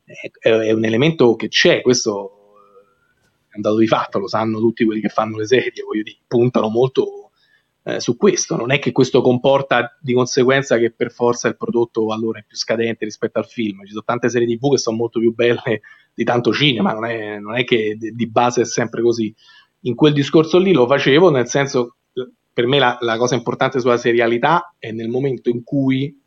È, è, un elemento che c'è, questo è un dato di fatto, lo sanno tutti quelli che fanno le serie, voglio dire, puntano molto eh, su questo. Non è che questo comporta di conseguenza che per forza il prodotto allora è più scadente rispetto al film. Ci sono tante serie TV che sono molto più belle di tanto cinema, non è, non è che di base è sempre così. In quel discorso lì lo facevo, nel senso, per me la, la cosa importante sulla serialità è nel momento in cui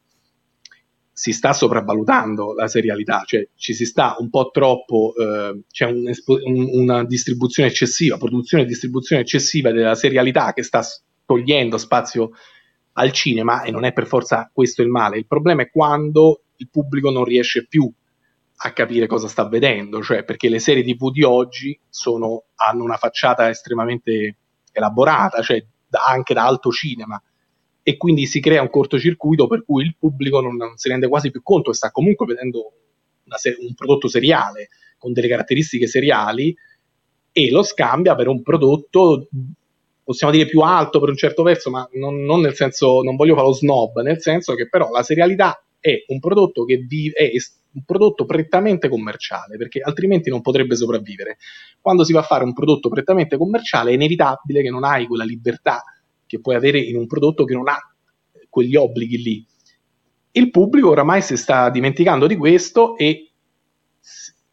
si sta sopravvalutando la serialità, cioè ci si sta un po' troppo, eh, c'è un, un, una distribuzione eccessiva, produzione e distribuzione eccessiva della serialità che sta togliendo spazio al cinema e non è per forza questo il male. Il problema è quando il pubblico non riesce più a capire cosa sta vedendo, cioè perché le serie TV di oggi sono, hanno una facciata estremamente elaborata, cioè da, anche da alto cinema e quindi si crea un cortocircuito per cui il pubblico non, non si rende quasi più conto e sta comunque vedendo ser- un prodotto seriale con delle caratteristiche seriali e lo scambia per un prodotto possiamo dire più alto per un certo verso, ma non, non nel senso, non voglio fare lo snob, nel senso che però la serialità è un prodotto che vive, è un prodotto prettamente commerciale, perché altrimenti non potrebbe sopravvivere. Quando si va a fare un prodotto prettamente commerciale è inevitabile che non hai quella libertà che puoi avere in un prodotto che non ha quegli obblighi lì. Il pubblico oramai si sta dimenticando di questo e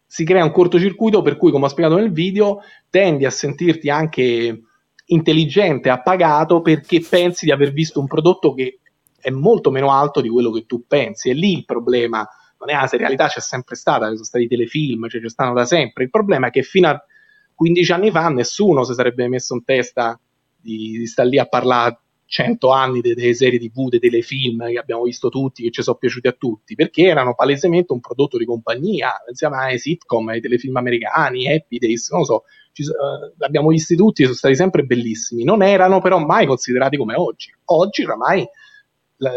si crea un cortocircuito per cui, come ho spiegato nel video, tendi a sentirti anche intelligente, appagato perché pensi di aver visto un prodotto che è molto meno alto di quello che tu pensi. E lì il problema non è la serialità, c'è sempre stata, ci sono stati telefilm, cioè ci stanno da sempre. Il problema è che fino a 15 anni fa nessuno si sarebbe messo in testa di, di stare lì a parlare 100 anni delle, serie tv, dei telefilm che abbiamo visto tutti, che ci sono piaciuti a tutti, perché erano palesemente un prodotto di compagnia, pensiamo ai sitcom, ai telefilm americani, Happy Days, non lo so, ci, uh, l'abbiamo visti tutti, sono stati sempre bellissimi, non erano però mai considerati come oggi. Oggi oramai la,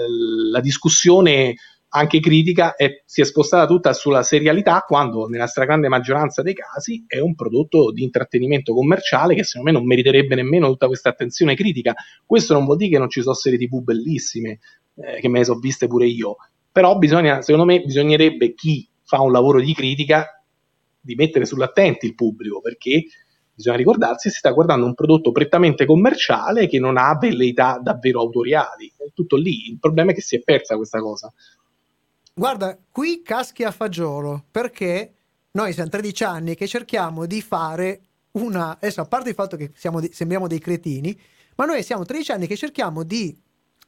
la discussione anche critica è, si è spostata tutta sulla serialità quando nella stragrande maggioranza dei casi è un prodotto di intrattenimento commerciale che secondo me non meriterebbe nemmeno tutta questa attenzione critica. Questo non vuol dire che non ci sono serie tv bellissime, eh, che me ne sono viste pure io, però bisogna, secondo me bisognerebbe chi fa un lavoro di critica di mettere sull'attenti il pubblico perché bisogna ricordarsi si sta guardando un prodotto prettamente commerciale che non ha velleità davvero autoriali. È tutto lì. Il problema è che si è persa questa cosa. Guarda, qui caschi a fagiolo perché noi siamo 13 anni che cerchiamo di fare una. Adesso, a parte il fatto che di, sembriamo dei cretini, ma noi siamo 13 anni che cerchiamo di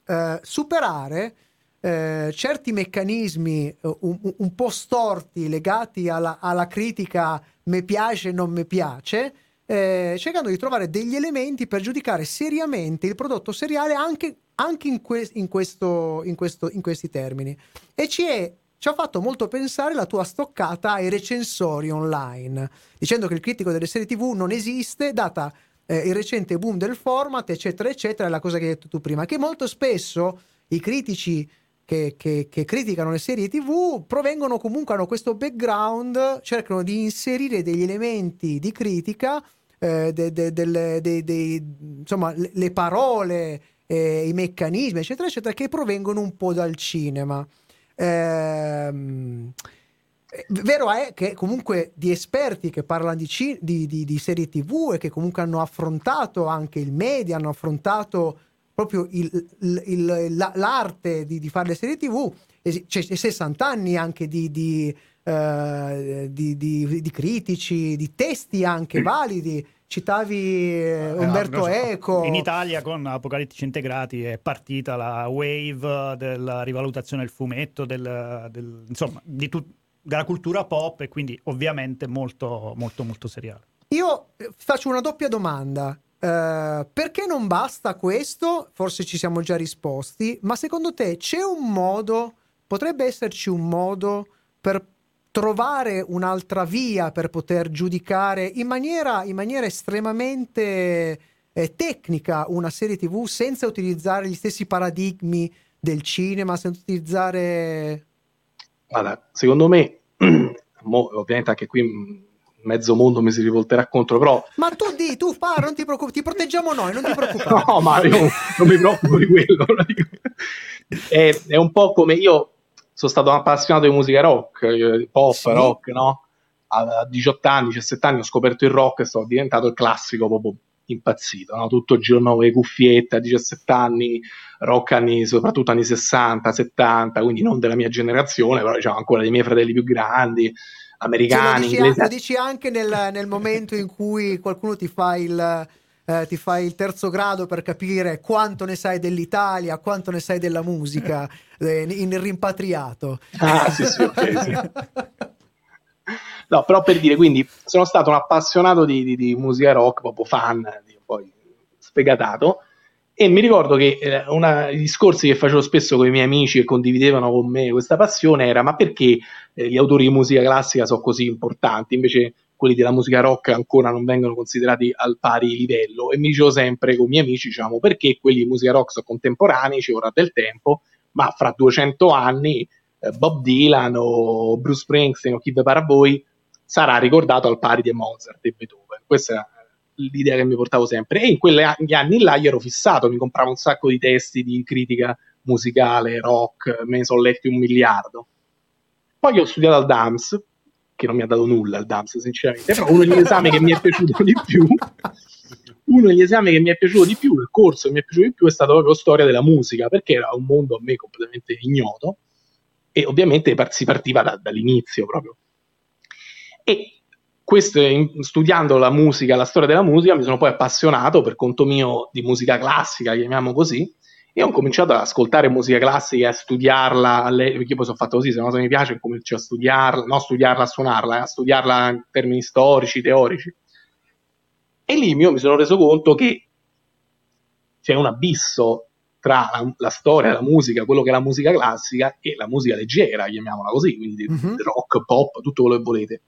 eh, superare eh, certi meccanismi eh, un, un, po' storti legati alla, alla critica mi piace, non mi piace. Eh, cercando di trovare degli elementi per giudicare seriamente il prodotto seriale anche anche in, que- in, questo, in, questo, in questi termini. E ci, è, ci ha fatto molto pensare la tua stoccata ai recensori online, dicendo che il critico delle serie TV non esiste, data eh, il recente boom del format, eccetera, eccetera, è la cosa che hai detto tu prima, che molto spesso i critici che, che, che, criticano le serie TV provengono comunque, hanno questo background, cercano di inserire degli elementi di critica, eh, de, de, de, insomma, le, le parole eh, i meccanismi, eccetera, eccetera, che provengono un po' dal cinema. Ehm, eh, vero è che comunque di esperti che parlano di, ci- di, di, di, serie tv e che comunque hanno affrontato anche il media, hanno affrontato proprio il, il, il, la, l'arte di, fare le serie tv, c'è cioè, 60 anni anche di, uh, di, critici, di testi anche validi Citavi eh, Umberto eh, Eco. In Italia con Apocalittici Integrati è partita la wave della rivalutazione del fumetto, del, del, insomma, di tu, della cultura pop e quindi ovviamente molto, molto, molto seriale. Io eh, faccio una doppia domanda. eh, perché non basta questo? Forse ci siamo già risposti, ma secondo te c'è un modo, potrebbe esserci un modo per trovare un'altra via per poter giudicare in maniera, in maniera estremamente eh, tecnica una serie tv senza utilizzare gli stessi paradigmi del cinema, senza utilizzare... Guarda, secondo me, *clears throat* mo, ovviamente anche qui mezzo mondo mi si rivolterà contro, però... Ma tu di, tu parla, non ti preoccupare, ti proteggiamo noi, non ti preoccupare. *laughs* no, ma io non mi preoccupo di quello. *laughs* è, è, un po' come io sono stato un appassionato di musica rock, eh, pop, sì. rock, no? A 18 anni, 17 anni ho scoperto il rock e sono diventato il classico proprio impazzito, no? tutto il giorno con le cuffiette a 17 anni, rock anni, soprattutto anni 60, 70, quindi non della mia generazione, però diciamo ancora dei miei fratelli più grandi, americani. Cioè, lo, dici, lo dici anche nel, nel, momento in cui qualcuno ti fa il... Eh, ti fai il terzo grado per capire quanto ne sai dell'Italia, quanto ne sai della musica *laughs* eh, in rimpatriato. Ah, sì, sì, ok, sì. No, però per dire, quindi sono stato un appassionato di, di, di musica rock, proprio fan, poi sfegatato, e mi ricordo che eh, una, i discorsi che facevo spesso con i miei amici che condividevano con me questa passione era ma perché eh, gli autori di musica classica sono così importanti, invece quelli della musica rock ancora non vengono considerati al pari livello e mi dicevo sempre con i miei amici diciamo perché quelli di musica rock sono contemporanei, ci vorrà del tempo, ma fra 200 anni eh, Bob Dylan o Bruce Springsteen o chi vi pare a voi sarà ricordato al pari di Mozart e Beethoven. Questa è l'idea che mi portavo sempre. E in quegli anni là io ero fissato, mi compravo un sacco di testi di critica musicale, rock, me ne sono letti un miliardo. Poi ho studiato al DAMS, che non mi ha dato nulla al DAMS, sinceramente, però uno degli esami che mi è piaciuto di più, uno degli esami che mi è piaciuto di più, il corso che mi è piaciuto di più è stato proprio storia della musica, perché era un mondo a me completamente ignoto e ovviamente si partiva da, dall'inizio proprio. E questo, studiando la musica, la storia della musica, mi sono poi appassionato per conto mio di musica classica, chiamiamo così, e ho cominciato ad ascoltare musica classica a studiarla, perché io poi sono fatto così, se no se mi piace comincio a studiarla, non a studiarla, a suonarla, eh, a studiarla in termini storici, teorici. E lì io mi sono reso conto che c'è un abisso tra la, la, storia, la musica, quello che è la musica classica e la musica leggera, chiamiamola così, quindi mm-hmm. rock, pop, tutto quello che volete.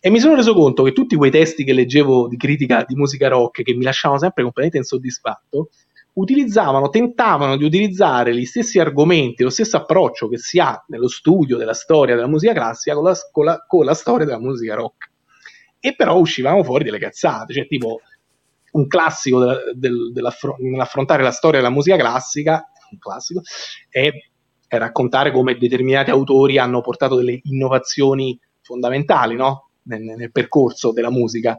E mi sono reso conto che tutti quei testi che leggevo di critica di musica rock, che mi lasciavano sempre completamente insoddisfatto, utilizzavano, tentavano di utilizzare gli stessi argomenti, lo stesso approccio che si ha nello studio della storia della musica classica con la, con la, con la storia della musica rock. E però uscivano fuori delle cazzate, cioè tipo un classico della, del, nell'affrontare la storia della musica classica, un classico, è, è raccontare come determinati autori hanno portato delle innovazioni fondamentali, no? nel, nel percorso della musica.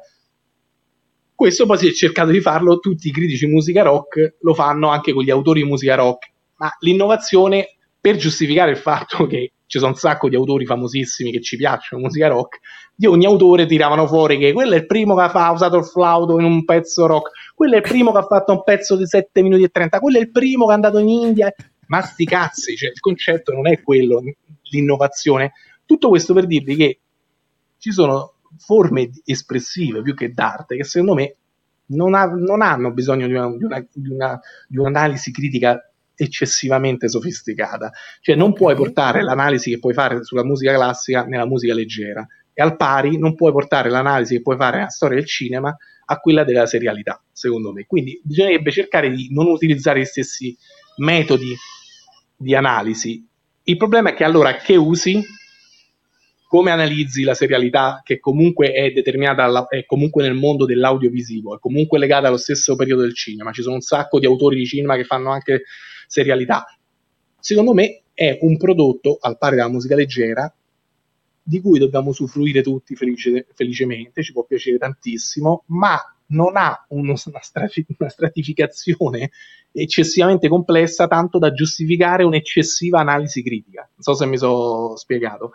Questo poi si è cercato di farlo, tutti i critici di musica rock lo fanno anche con gli autori di musica rock, ma l'innovazione per giustificare il fatto *laughs* che ci sono un sacco di autori famosissimi che ci piacciono musica rock, di ogni autore tiravano fuori che quello è il primo che ha usato il flauto in un pezzo rock, quello è il primo che ha fatto un pezzo di 7 minuti e 30, quello è il primo che è andato in India, ma sti cazzi, cioè il concetto non è quello, l'innovazione. Tutto questo per dirvi che ci sono forme espressive più che d'arte che secondo me non, ha, non hanno bisogno di, una, di, una, di, una, di, un'analisi critica eccessivamente sofisticata. Cioè non puoi portare l'analisi che puoi fare sulla musica classica nella musica leggera e al pari non puoi portare l'analisi che puoi fare nella storia del cinema a quella della serialità, secondo me. Quindi bisognerebbe cercare di non utilizzare gli stessi metodi di analisi. Il problema è che allora che usi come analizzi la serialità che comunque è determinata alla, è comunque nel mondo dell'audiovisivo, è comunque legata allo stesso periodo del cinema, ci sono un sacco di autori di cinema che fanno anche serialità. Secondo me è un prodotto, al pari della musica leggera, di cui dobbiamo usufruire tutti felice, felicemente, ci può piacere tantissimo, ma non ha uno, una, strati, una stratificazione eccessivamente complessa tanto da giustificare un'eccessiva analisi critica. Non so se mi sono spiegato.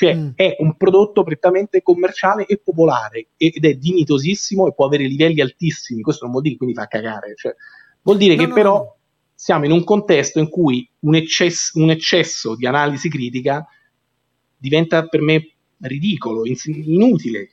Cioè mm. è un prodotto prettamente commerciale e popolare ed è dignitosissimo e può avere livelli altissimi. Questo non vuol dire che quindi fa cagare, cioè, vuol dire no, che no, però no. siamo in un contesto in cui un eccesso, un eccesso di analisi critica diventa per me ridicolo, inutile.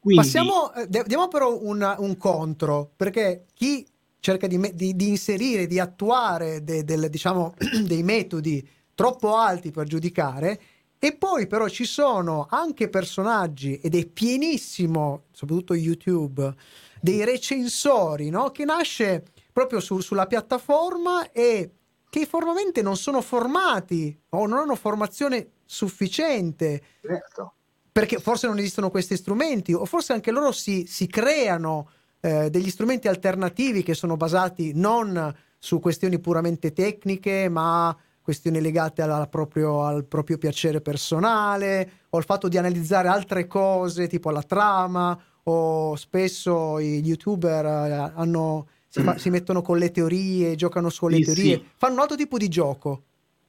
Quindi, Passiamo, eh, diamo però un, un contro, perché chi cerca di, di- di inserire, di attuare de- del- diciamo, *clears throat* dei metodi troppo alti per giudicare, e poi però ci sono anche personaggi, ed è pienissimo, soprattutto YouTube, dei recensori, no? Che nasce proprio su- sulla piattaforma e che formalmente non sono formati o non hanno formazione sufficiente certo. perché forse non esistono questi strumenti o forse anche loro si, si creano eh, degli strumenti alternativi che sono basati non su questioni puramente tecniche ma questioni legate alla proprio, al proprio piacere personale o al fatto di analizzare altre cose tipo la trama o spesso gli youtuber eh, hanno, si, fa- si mettono con le teorie, giocano sulle Sì, teorie, sì. fanno un altro tipo di gioco.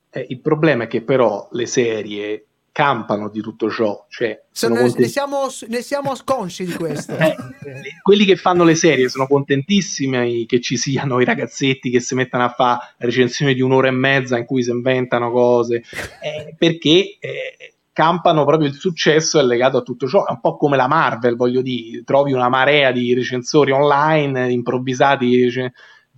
Eh, il problema è che però le serie campano di tutto ciò, cioè Se sono ne, siamo, ne siamo consci di questo. *laughs* Eh, quelli che fanno le serie sono contentissimi che ci siano i ragazzetti che si mettono a fare recensioni di un'ora e mezza in cui si inventano cose, eh, perché eh, campano proprio il successo è legato a tutto ciò. È un po' come la Marvel, voglio dire, trovi una marea di recensori online improvvisati. cioè,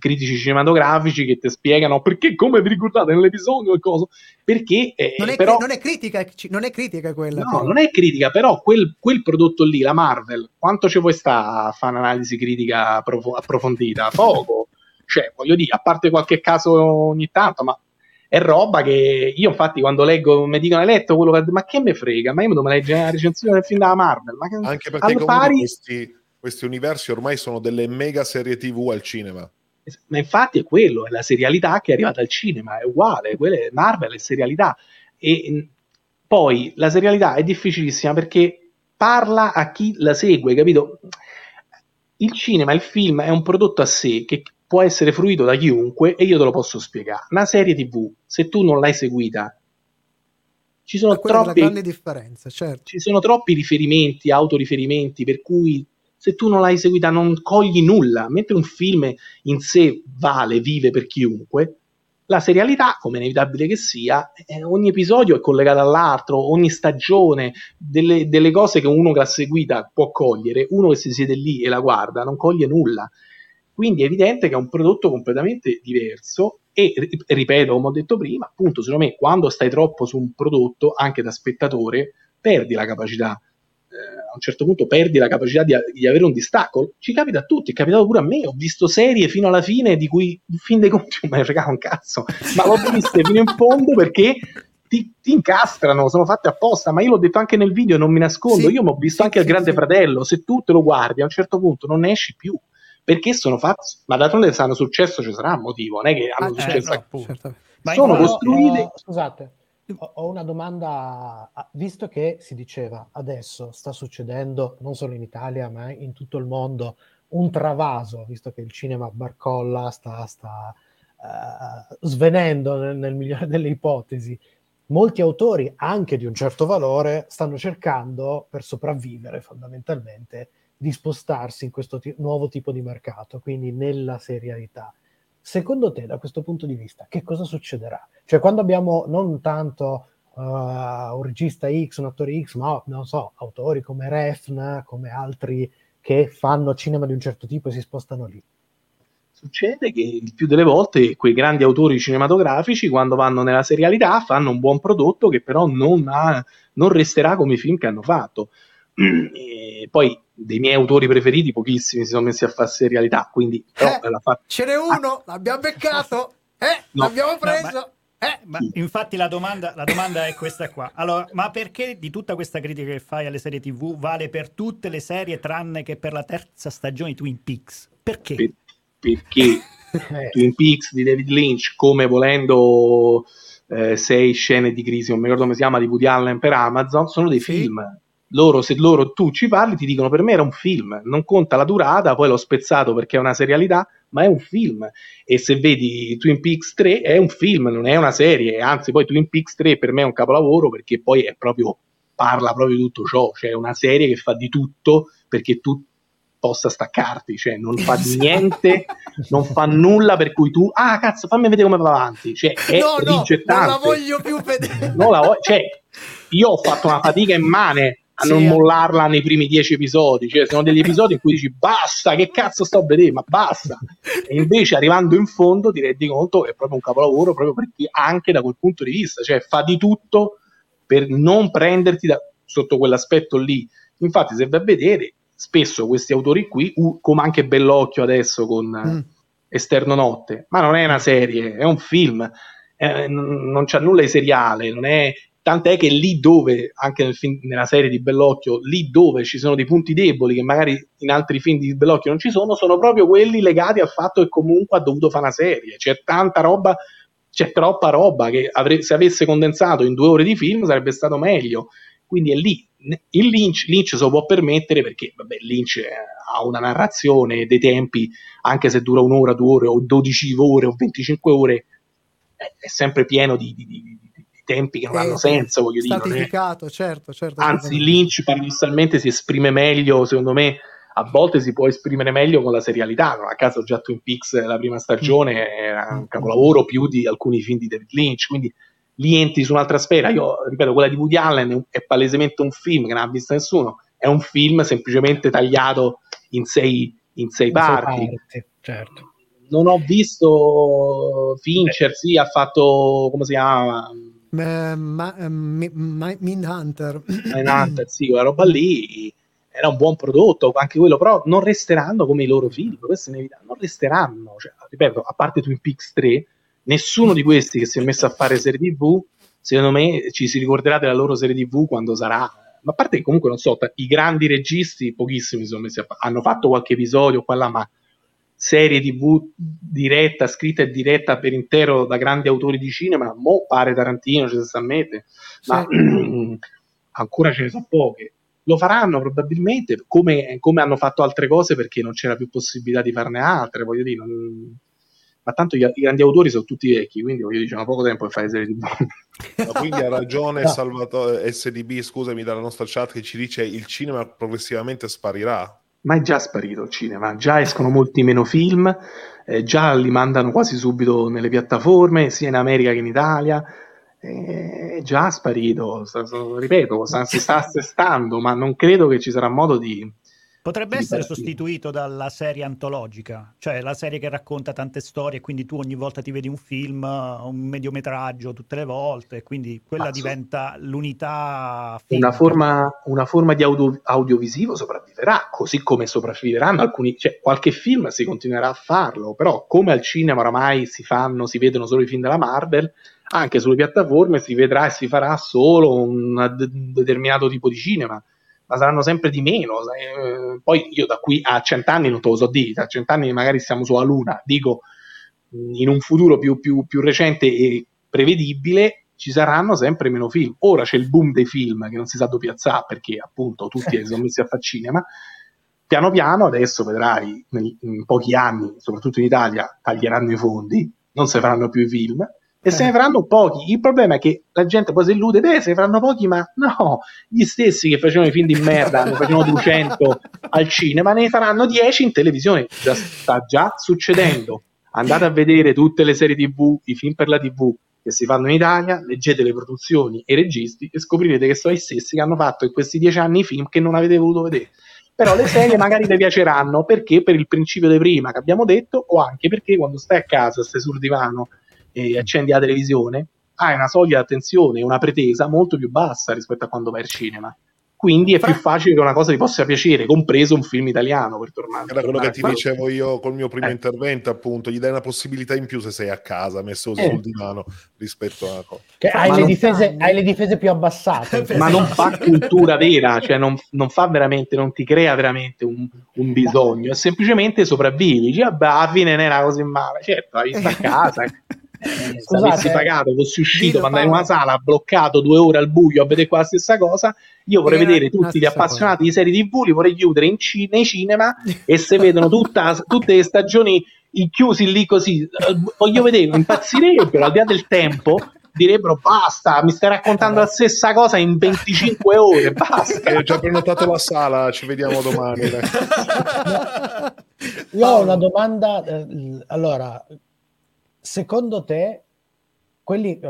critici cinematografici che ti spiegano perché come vi ricordate nell'episodio e cosa perché eh, non, è, però non è critica, non è critica quella. No, però. non è critica, però quel, quel prodotto lì, la Marvel, quanto ci puoi sta a fare un'analisi critica approf- approfondita? Poco. Cioè, voglio dire, a parte qualche caso ogni tanto, ma è roba che io infatti quando leggo, mi dicono hai letto quello che... Ma che me frega? Ma io mi devo leggere la recensione del film della Marvel. Ma che... Anche perché pari- questi, questi universi ormai sono delle mega serie TV al cinema. Ma infatti è quello, è la serialità che è arrivata al cinema, è uguale, è Marvel è serialità. E poi la serialità è difficilissima perché parla a chi la segue, capito? Il cinema, il film è un prodotto a sé che può essere fruito da chiunque e io te lo posso spiegare. Una serie TV, se tu non l'hai seguita, ci sono troppi certo. ci sono troppi riferimenti, autoriferimenti, per cui se tu non l'hai seguita non cogli nulla, mentre un film in sé vale, vive per chiunque, la serialità, come inevitabile che sia, eh, ogni episodio è collegato all'altro, ogni stagione, delle, delle cose che uno che l'ha seguita può cogliere, uno che si siede lì e la guarda non coglie nulla. Quindi è evidente che è un prodotto completamente diverso e, ri- ripeto, come ho detto prima, appunto, secondo me, quando stai troppo su un prodotto, anche da spettatore, perdi la capacità, a un certo punto perdi la capacità di, di avere un distacco. Ci capita a tutti, è capitato pure a me, ho visto serie fino alla fine di cui, in fin dei conti, *laughs* non me ne fregava un cazzo, ma l'ho viste fino in fondo perché ti, ti incastrano, sono fatte apposta, ma io l'ho detto anche nel video non mi nascondo, Sì, io mi ho visto sì, anche il sì, Grande sì. Fratello, se tu te lo guardi a un certo punto non ne esci più. Perché sono fatti, ma d'altronde se hanno successo ci sarà un motivo, non è che hanno Ah, successo. certo, appunto. certamente. Ma Sono costruite- eh, scusate, ho, una domanda. Ah, Visto che si diceva adesso sta succedendo non solo in Italia, ma in tutto il mondo un travaso, visto che il cinema barcolla sta, sta eh, svenendo nel, nel migliore delle ipotesi. Molti autori, anche di un certo valore, stanno cercando per sopravvivere fondamentalmente di spostarsi in questo ti- nuovo tipo di mercato, quindi nella serialità. Secondo te, da questo punto di vista, che cosa succederà? Cioè, quando abbiamo non tanto uh, un regista X, un attore X, ma non so, autori come Refn, come altri che fanno cinema di un certo tipo e si spostano lì. Succede che il più delle volte quei grandi autori cinematografici, quando vanno nella serialità, fanno un buon prodotto che però non, ha- non resterà come i film che hanno fatto. *clears throat* E poi dei miei autori preferiti, pochissimi si sono messi a fare serialità, quindi però Eh. la fa- Ce n'è uno, l'abbiamo beccato, eh, No. l'abbiamo preso. ma- eh. Ma infatti la domanda, la domanda è questa qua. Allora, ma perché di tutta questa critica che fai alle serie TV vale per tutte le serie tranne che per la terza stagione di Twin Peaks? Perché? per- perché *laughs* Eh, Twin Peaks di David Lynch, come volendo eh, sei scene di crisi, non mi ricordo come si chiama, di Woody Allen per Amazon, sono dei Sì. film. Loro, se loro tu ci parli, ti dicono per me era un film, non conta la durata, poi l'ho spezzato perché è una serialità, ma è un film. E se vedi Twin Peaks 3 è un film, non è una serie, anzi poi Twin Peaks 3 per me è un capolavoro perché poi è proprio parla proprio di tutto ciò, cioè è una serie che fa di tutto perché tu possa staccarti, cioè non fa di niente, non fa nulla per cui tu, ah cazzo, fammi vedere come va avanti, cioè è no, no, non la voglio più vedere. Non la vo- cioè, io ho fatto una fatica immane a non mollarla nei primi dieci episodi. Cioè, sono degli episodi in cui dici basta, che cazzo sto a vedere, ma basta. E invece arrivando in fondo ti rendi conto che è proprio un capolavoro, proprio perché anche da quel punto di vista, cioè fa di tutto per non prenderti da- sotto quell'aspetto lì. Infatti, se vai a vedere, spesso questi autori qui, u- come anche Bellocchio adesso con eh, Mm. Esterno Notte, ma non è una serie, è un film, eh, non c'ha nulla di seriale, non è... Tant'è che lì dove, anche nel film- nella serie di Bellocchio, lì dove ci sono dei punti deboli che magari in altri film di Bellocchio non ci sono, sono proprio quelli legati al fatto che comunque ha dovuto fare una serie. C'è tanta roba, c'è troppa roba che avre- se avesse condensato in due ore di film sarebbe stato meglio. Quindi è lì. Il Lynch, Lynch se lo può permettere perché vabbè, Lynch eh, ha una narrazione dei tempi, anche se dura un'ora, due ore, o 12 ore, o 25 ore, è, sempre pieno di- di- di tempi che non Eh, hanno senso, voglio dire. non è- Stratificato, certo, certo. Anzi. Lynch paradossalmente si esprime meglio, secondo me, a volte si può esprimere meglio con la serialità. Non a caso già Twin Peaks, la prima stagione, era un capolavoro più di alcuni film di David Lynch, quindi lì entri su un'altra sfera. Io ripeto, quella di Woody Allen è palesemente un film che non ha visto nessuno, è un film semplicemente tagliato in sei, in sei parti. parti, certo. Non ho visto Fincher, sì, ha fatto, come si chiama? Ma, eh, Mi- Ma- Mindhunter. Mindhunter, sì, quella roba lì era un buon prodotto, anche quello, però non resteranno come i loro film, questo è inevitabile, non resteranno, cioè, ripeto, a parte Twin Peaks 3, nessuno di questi che si è messo a fare serie TV, secondo me ci si ricorderà della loro serie TV quando sarà, ma a parte che comunque non so, i grandi registi, pochissimi si sono messi a fa- hanno fatto qualche episodio qua là, ma serie TV diretta, scritta e diretta per intero da grandi autori di cinema, mo pare Tarantino, ci si sta a mettere, ma *clears throat* ancora ce ne sono poche. Lo faranno probabilmente come, come hanno fatto altre cose perché non c'era più possibilità di farne altre, voglio dire, non- ma tanto gli- i grandi autori sono tutti vecchi, quindi voglio dire, c'hanno poco tempo per fare serie TV. Ma quindi ha ragione *laughs* No. Salvatore SDB, scusami, dalla nostra chat che ci dice il cinema progressivamente sparirà. Ma è già sparito il cinema, già escono molti meno film, eh, già li mandano quasi subito nelle piattaforme, sia in America che in Italia, eh, è già sparito, sta- sta- ripeto, sta- si sta assestando, ma non credo che ci sarà modo di... Potrebbe essere sostituito dalla serie antologica, cioè la serie che racconta tante storie, quindi tu ogni volta ti vedi un film, un mediometraggio tutte le volte, quindi quella sì. diventa l'unità. Una forma, una forma di audio- audiovisivo sopravviverà, così come sopravviveranno alcuni, cioè qualche film si continuerà a farlo, però come al cinema oramai si fanno, si vedono solo i film della Marvel, anche sulle piattaforme si vedrà e si farà solo un de- determinato tipo di cinema, ma saranno sempre di meno. eh, Poi io da qui a cent'anni non te lo so dire, a cent'anni magari siamo sulla Luna, dico in un futuro più, più- più recente e prevedibile ci saranno sempre meno film. Ora c'è il boom dei film che non si sa dove piazzare perché appunto tutti sono messi a fare cinema. Piano piano adesso vedrai in pochi anni, soprattutto in Italia, taglieranno i fondi, non si faranno più i film e se ne faranno pochi. Il problema è che la gente poi si illude, beh, se ne faranno pochi, ma no, gli stessi che facevano i film di merda, ne facevano 200 al cinema, ne faranno 10 in televisione. Già, sta già succedendo. Andate a vedere tutte le serie TV, i film per la TV che si fanno in Italia, leggete le produzioni e i registi e scoprirete che sono gli stessi che hanno fatto in questi dieci anni i film che non avete voluto vedere. Però le serie magari vi piaceranno perché per il principio di prima che abbiamo detto o anche perché quando stai a casa, stai sul divano e accendi la televisione, hai una soglia di attenzione, una pretesa molto più bassa rispetto a quando vai al cinema. Quindi è più facile che una cosa ti possa piacere, compreso un film italiano per tornare. Era quello che ti dicevo io col mio primo Eh. intervento, appunto, gli dai una possibilità in più se sei a casa, messo così Eh. sul divano rispetto a... Che hai, le difese, fanno. hai le difese più abbassate. *laughs* ma non fa cultura vera, cioè non, non fa veramente, non ti crea veramente un, un bisogno, è semplicemente sopravvivi. Dici, vabbè, alla fine non era così male, certo, hai visto a *laughs* casa. Eh. Se Scusate. avessi pagato, fossi uscito, per andare in una sala, bloccato due ore al buio a vedere qua la stessa cosa, io vorrei Era vedere tutti gli appassionati di serie TV, li vorrei chiudere in ci- nei cinema e se vedono tutta- tutte le stagioni chiusi lì così, eh, voglio vedere, impazzirebbero al di là del tempo, direbbero basta, mi stai raccontando la stessa cosa in 25 ore, basta. Eh, ho già prenotato la sala, ci vediamo domani. dai. *laughs* Io ho una domanda. eh, allora, secondo te, quelli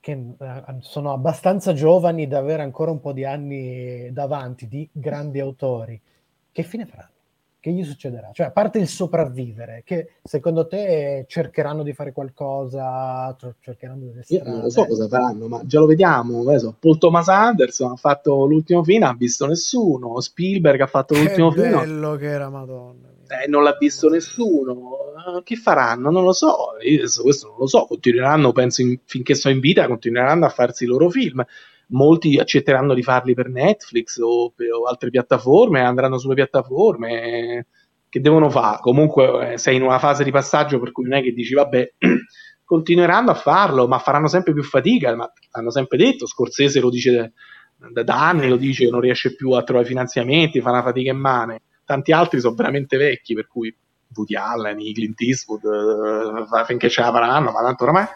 che eh, sono abbastanza giovani da avere ancora un po' di anni davanti, di grandi autori, che fine faranno? Che gli succederà? Cioè, a parte il sopravvivere, che secondo te cercheranno di fare qualcosa, cercheranno delle strade? Io non lo so cosa faranno, ma già lo vediamo. Adesso, Paul Thomas Anderson ha fatto l'ultimo film, ha visto nessuno. Spielberg ha fatto l'ultimo che film. bello che era, madonna. Eh, non l'ha visto nessuno. Uh, che faranno? Non lo so. Io questo non lo so. Continueranno, penso, in, finché sono in vita, continueranno a farsi i loro film. Molti accetteranno di farli per Netflix o, per, o altre piattaforme, andranno sulle piattaforme. Che devono fare? Comunque eh, sei in una fase di passaggio per cui non è che dici, vabbè, *clears throat* continueranno a farlo, ma faranno sempre più fatica. Ma hanno sempre detto, Scorsese lo dice da, da anni, lo dice non riesce più a trovare finanziamenti, fa una fatica immane tanti altri sono veramente vecchi, per cui Woody Allen, Clint Eastwood, uh, finché ce la faranno, ma tanto oramai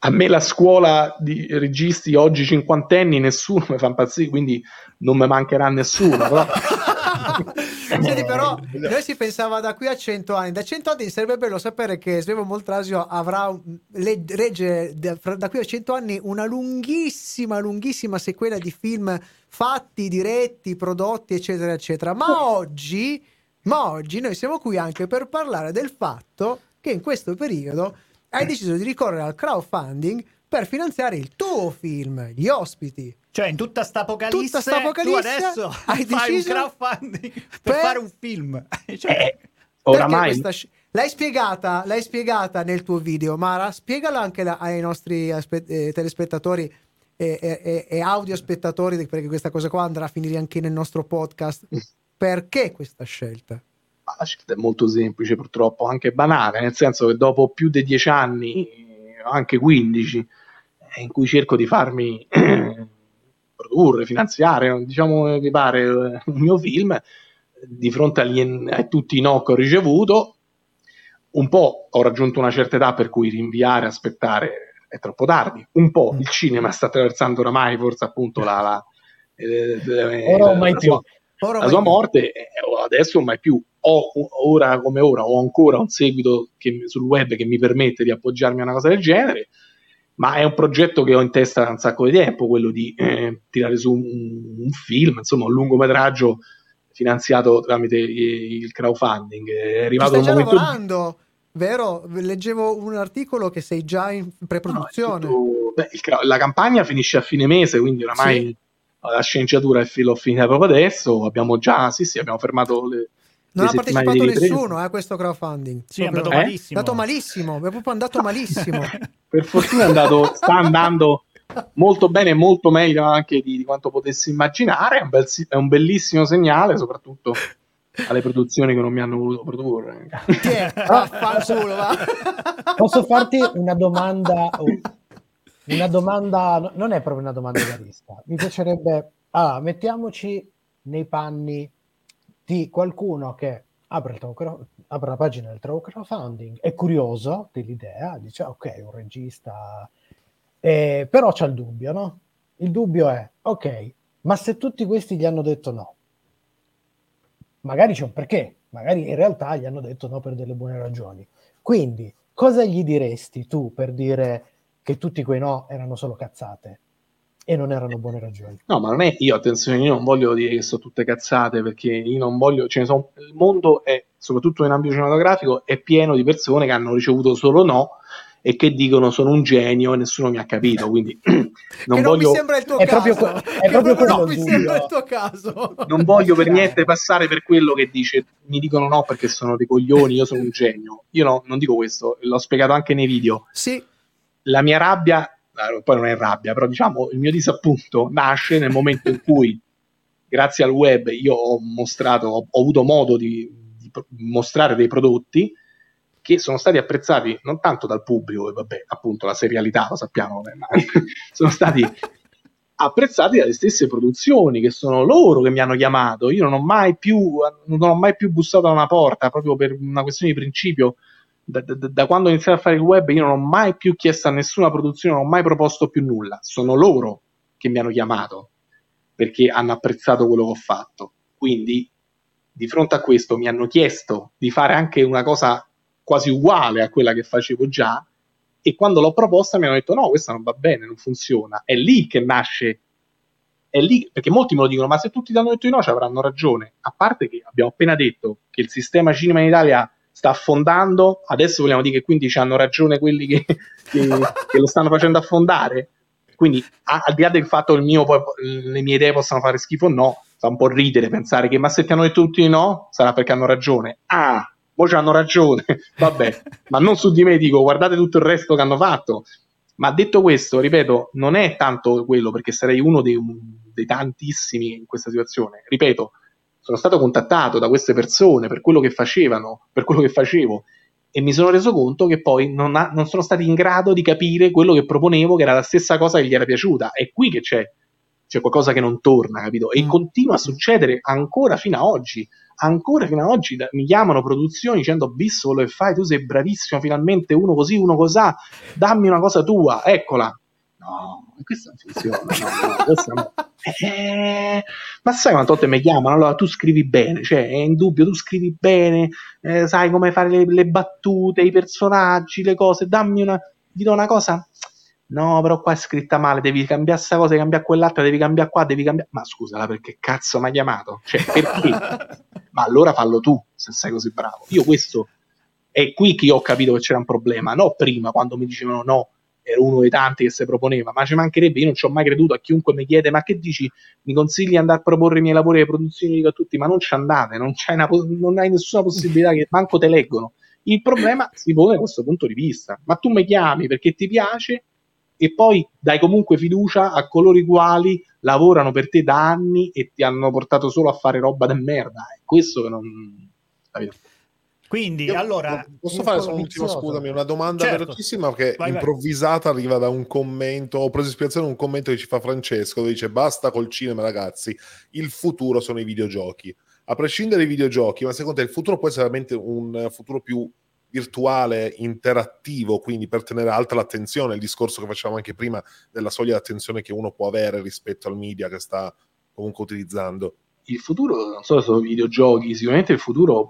a me la scuola di registi oggi cinquantenni nessuno mi fa impazzire, quindi non mi mancherà nessuno. Però... *laughs* *laughs* Senti, però noi si pensava da qui a cento anni. Da cento anni sarebbe bello sapere che Svevo Moltrasio avrà le, regge da qui a cento anni una lunghissima, lunghissima sequela di film fatti, diretti, prodotti, eccetera, eccetera. Ma oggi, ma oggi noi siamo qui anche per parlare del fatto che in questo periodo hai deciso di ricorrere al crowdfunding per finanziare il tuo film, Gli ospiti. Cioè, in tutta sta apocalisse, tutta sta apocalisse tu adesso hai fai deciso un crowdfunding *laughs* per, per... fare un film. *laughs* cioè... eh, oramai... Sc- l'hai, spiegata, l'hai spiegata nel tuo video, Mara, spiegala anche la- ai nostri aspe- eh, telespettatori e, e, e audio spettatori, perché questa cosa qua andrà a finire anche nel nostro podcast. Perché questa scelta? la scelta è molto semplice, purtroppo anche banale, nel senso che dopo più di dieci anni, anche 15, eh, in cui cerco di farmi *clears throat* produrre, finanziare, diciamo mi pare un mio film, di fronte agli, a tutti i no che ho ricevuto, un po' ho raggiunto una certa età per cui rinviare, aspettare è troppo tardi, un po' il cinema sta attraversando oramai forse appunto la... la eh, eh, Ora mai più. Sua, la sua morte, eh, adesso mai più. Ho ora come ora ho ancora un seguito che, sul web che mi permette di appoggiarmi a una cosa del genere, ma è un progetto che ho in testa da un sacco di tempo, quello di eh, tirare su un, un, film, insomma un lungometraggio finanziato tramite il crowdfunding. È arrivato Ci stai già lavorando, vero? Leggevo un articolo che sei già in preproduzione. No, tutto... Beh, il, la campagna finisce a fine mese, quindi oramai... Sì la sceneggiatura l'ho finita proprio adesso. Abbiamo già, sì, sì, abbiamo fermato le, non ha partecipato nessuno a eh, questo crowdfunding. Sì, proprio... è andato malissimo. È andato malissimo, è proprio andato malissimo. *laughs* per fortuna è andato, sta andando molto bene, molto meglio anche di, di quanto potessi immaginare. È un, bel, è un, bellissimo segnale, soprattutto alle produzioni che non mi hanno voluto produrre. *laughs* Fanculo, va. Posso farti una domanda? Una domanda, non è proprio una domanda da lista. Mi piacerebbe, ah, mettiamoci nei panni di qualcuno che apre, il apre la pagina del crowdfunding, è curioso dell'idea, dice ok, un regista, eh, però c'è il dubbio, no? Il dubbio è, ok, ma se tutti questi gli hanno detto no, magari c'è un perché, magari in realtà gli hanno detto no per delle buone ragioni. Quindi, cosa gli diresti tu per dire che tutti quei no erano solo cazzate? E non erano buone ragioni. No, ma non è io, attenzione, io non voglio dire che sono tutte cazzate perché io non voglio, ce ne sono, il mondo è, soprattutto in ambito cinematografico, è pieno di persone che hanno ricevuto solo no e che dicono sono un genio e nessuno mi ha capito, quindi *clears throat* non, non voglio... mi sembra il tuo è caso. Proprio, è proprio quello non mi sembra il tuo caso. Non voglio per niente passare per quello che dice mi dicono no perché sono dei coglioni, io sono un genio. Io no, non dico questo, l'ho spiegato anche nei video. Sì. La mia rabbia poi non è rabbia, però diciamo il mio disappunto nasce nel momento in cui, *laughs* grazie al web, io ho mostrato, ho, ho avuto modo di, di, mostrare dei prodotti che sono stati apprezzati non tanto dal pubblico, e vabbè, appunto la serialità lo sappiamo, *laughs* sono stati apprezzati dalle stesse produzioni, che sono loro che mi hanno chiamato. Io non ho mai più, non ho mai più bussato a una porta proprio per una questione di principio da, da, da, quando ho iniziato a fare il web io non ho mai più chiesto a nessuna produzione, non ho mai proposto più nulla. Sono loro che mi hanno chiamato perché hanno apprezzato quello che ho fatto. Quindi, di fronte a questo, mi hanno chiesto di fare anche una cosa quasi uguale a quella che facevo già e quando l'ho proposta mi hanno detto no, questa non va bene, non funziona. È lì che nasce, è lì, perché molti me lo dicono, ma se tutti ti hanno detto di no ci avranno ragione. A parte che abbiamo appena detto che il sistema cinema in Italia sta affondando, adesso vogliamo dire che quindi ci hanno ragione quelli che, *laughs* che, che lo stanno facendo affondare. Quindi, a, al di là del fatto che mio, poi, le mie idee possano fare schifo o no, fa un po' ridere pensare che ma se ti hanno detto tutti no, sarà perché hanno ragione. Ah, poi hanno ragione, *laughs* vabbè, ma non su di me dico guardate tutto il resto che hanno fatto. Ma detto questo, ripeto, non è tanto quello perché sarei uno dei, dei tantissimi in questa situazione. Ripeto, sono stato contattato da queste persone per quello che facevano, per quello che facevo e mi sono reso conto che poi non, ha, non, sono stati in grado di capire quello che proponevo, che era la stessa cosa che gli era piaciuta. È qui che c'è, c'è qualcosa che non torna, capito? E mm. continua a succedere ancora fino ad oggi. Ancora fino ad oggi da, mi chiamano produzioni dicendo Bisso, quello che fai, tu sei bravissimo, finalmente uno così, uno cosà, dammi una cosa tua, eccola no, questo non funziona, no, no, questo no. Eh, ma sai quante volte mi chiamano? Allora tu scrivi bene, cioè è indubbio, tu scrivi bene, eh, sai come fare le, le, battute, i personaggi, le cose, dammi una, ti do una cosa. No, però qua è scritta male, devi cambiare questa cosa, devi cambiare quell'altra, devi cambiare qua, devi cambiare... Ma scusala, perché cazzo mi ha chiamato? Cioè, perché? *laughs* ma allora fallo tu, se sei così bravo. Io questo è qui che io ho capito che c'era un problema, no prima, quando mi dicevano no, ero uno dei tanti che si proponeva, ma ci mancherebbe, io non ci ho mai creduto a chiunque mi chiede ma che dici, mi consigli di andare a proporre i miei lavori alle produzioni, dico a tutti, ma non ci andate, non, una, non hai nessuna possibilità che manco te leggono. Il problema si pone da questo punto di vista, ma tu mi chiami perché ti piace e poi dai comunque fiducia a coloro i quali lavorano per te da anni e ti hanno portato solo a fare roba de merda. È questo che non... Capito? Quindi, Io allora... Posso fare solo un'ultima, scusami, una domanda certo. velocissima che vai, improvvisata vai. arriva da un commento, ho preso ispirazione da un commento che ci fa Francesco, dove dice basta col cinema ragazzi, il futuro sono i videogiochi. A prescindere dai videogiochi, ma secondo te il futuro può essere veramente un futuro più virtuale, interattivo, quindi per tenere alta l'attenzione, il discorso che facevamo anche prima della soglia di attenzione che uno può avere rispetto al media che sta comunque utilizzando. Il futuro non solo sono videogiochi, sicuramente il futuro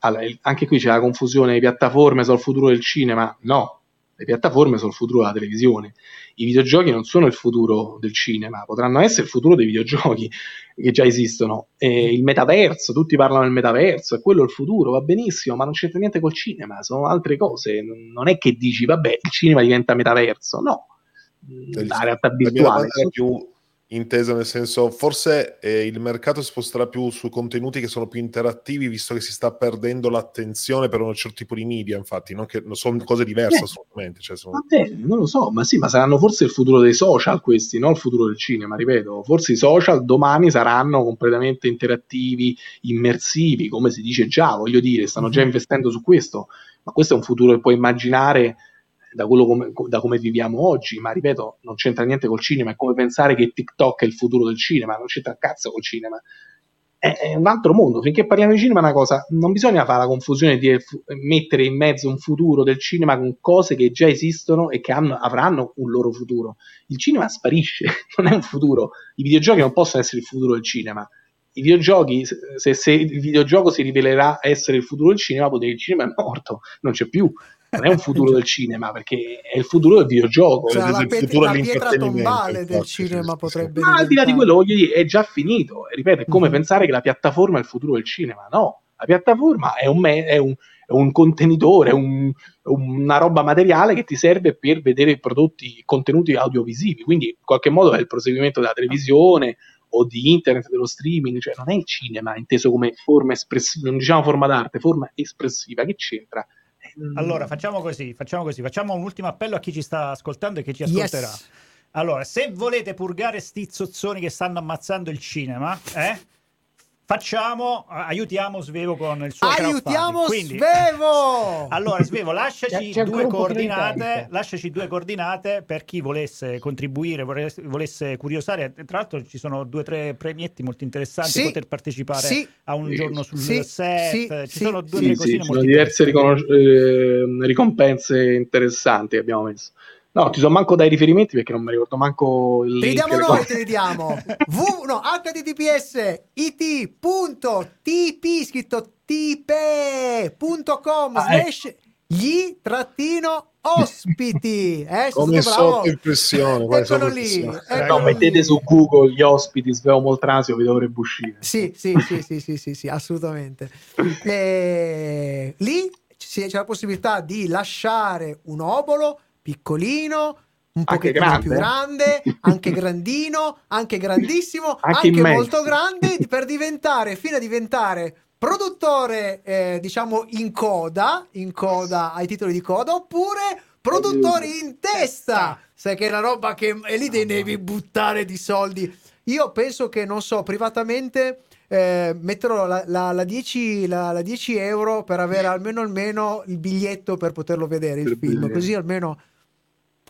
allora, anche qui c'è la confusione, le piattaforme sono il futuro del cinema, no, le piattaforme sono il futuro della televisione. I videogiochi non sono il futuro del cinema, potranno essere il futuro dei videogiochi *laughs* che già esistono. E il metaverso, tutti parlano del metaverso, è quello il futuro, va benissimo, ma non c'entra niente col cinema, sono altre cose. Non è che dici, vabbè, il cinema diventa metaverso, no. La realtà virtuale. La più intesa nel senso forse eh, il mercato si sposterà più su contenuti che sono più interattivi visto che si sta perdendo l'attenzione per un certo tipo di media infatti non che, sono cose diverse eh, assolutamente cioè sono... Vabbè, non lo so ma sì ma saranno forse il futuro dei social questi non il futuro del cinema ripeto forse i social domani saranno completamente interattivi immersivi come si dice già voglio dire stanno già mhm. investendo su questo ma questo è un futuro che puoi immaginare da, come, da come viviamo oggi, ma ripeto, non c'entra niente col cinema, è come pensare che TikTok è il futuro del cinema, non c'entra cazzo col cinema. È, un altro mondo, finché parliamo di cinema è una cosa, non bisogna fare la confusione di mettere in mezzo un futuro del cinema con cose che già esistono e che hanno, avranno un loro futuro. Il cinema sparisce, *laughs* non è un futuro. I videogiochi non possono essere il futuro del cinema i videogiochi, se, se, il videogioco si rivelerà essere il futuro del cinema, vuol dire che il cinema è morto, non c'è più non è un futuro del cinema perché è il futuro del videogioco cioè, la, il futuro la pietra tombale del cinema potrebbe ma al di là di quello voglio dire è già finito. Ripeto è come mm-hmm. pensare che la piattaforma è il futuro del cinema. No la piattaforma è un, me- è un, è un contenitore, un, una roba materiale che ti serve per vedere prodotti, contenuti audiovisivi, quindi in qualche modo è il proseguimento della televisione o di internet, dello streaming, cioè non è il cinema inteso come forma espressiva, non diciamo forma d'arte, forma espressiva, che c'entra? Allora, facciamo così, facciamo così, facciamo un ultimo appello a chi ci sta ascoltando e chi ci ascolterà. Yes. Allora, se volete purgare sti zozzoni che stanno ammazzando il cinema, eh? Facciamo, aiutiamo Svevo con il suo Aiutiamo Quindi, Svevo! *laughs* allora Svevo, lasciaci c'è, c'è due coordinate, lasciaci due coordinate per chi volesse contribuire, volesse, volesse, curiosare. Tra l'altro ci sono due o tre premietti molto interessanti sì, poter partecipare sì, a un giorno sul sì, set. ci sono due o tre cosine molto diverse riconos- eh, ricompense interessanti che abbiamo messo. No, ti so manco dai riferimenti perché non mi ricordo manco il Te li diamo noi, te li diamo. v, no, https it.tp scritto tipe.com ah, slash gli trattino ospiti. Eh, Come sotto impressione. Eccolo sotto lì. eccolo No, lì. mettete su Google gli ospiti Sveo Moltrasio, vi dovrebbe uscire. Sì, sì, sì, sì, sì, sì, sì, assolutamente. E lì c'è la possibilità di lasciare un obolo piccolino, un Anche pochettino grande. più grande, anche grandino, anche grandissimo, *laughs* Anche anche, molto grande per diventare, fino a diventare produttore, eh, diciamo, in coda, in coda ai titoli di coda, oppure produttori in testa. Sai che è una roba che e lì ne devi buttare di soldi. Io penso che, non so, privatamente eh, metterò la, la- la 10, la- la 10 euro per avere almeno, almeno il biglietto per poterlo vedere il film. Così almeno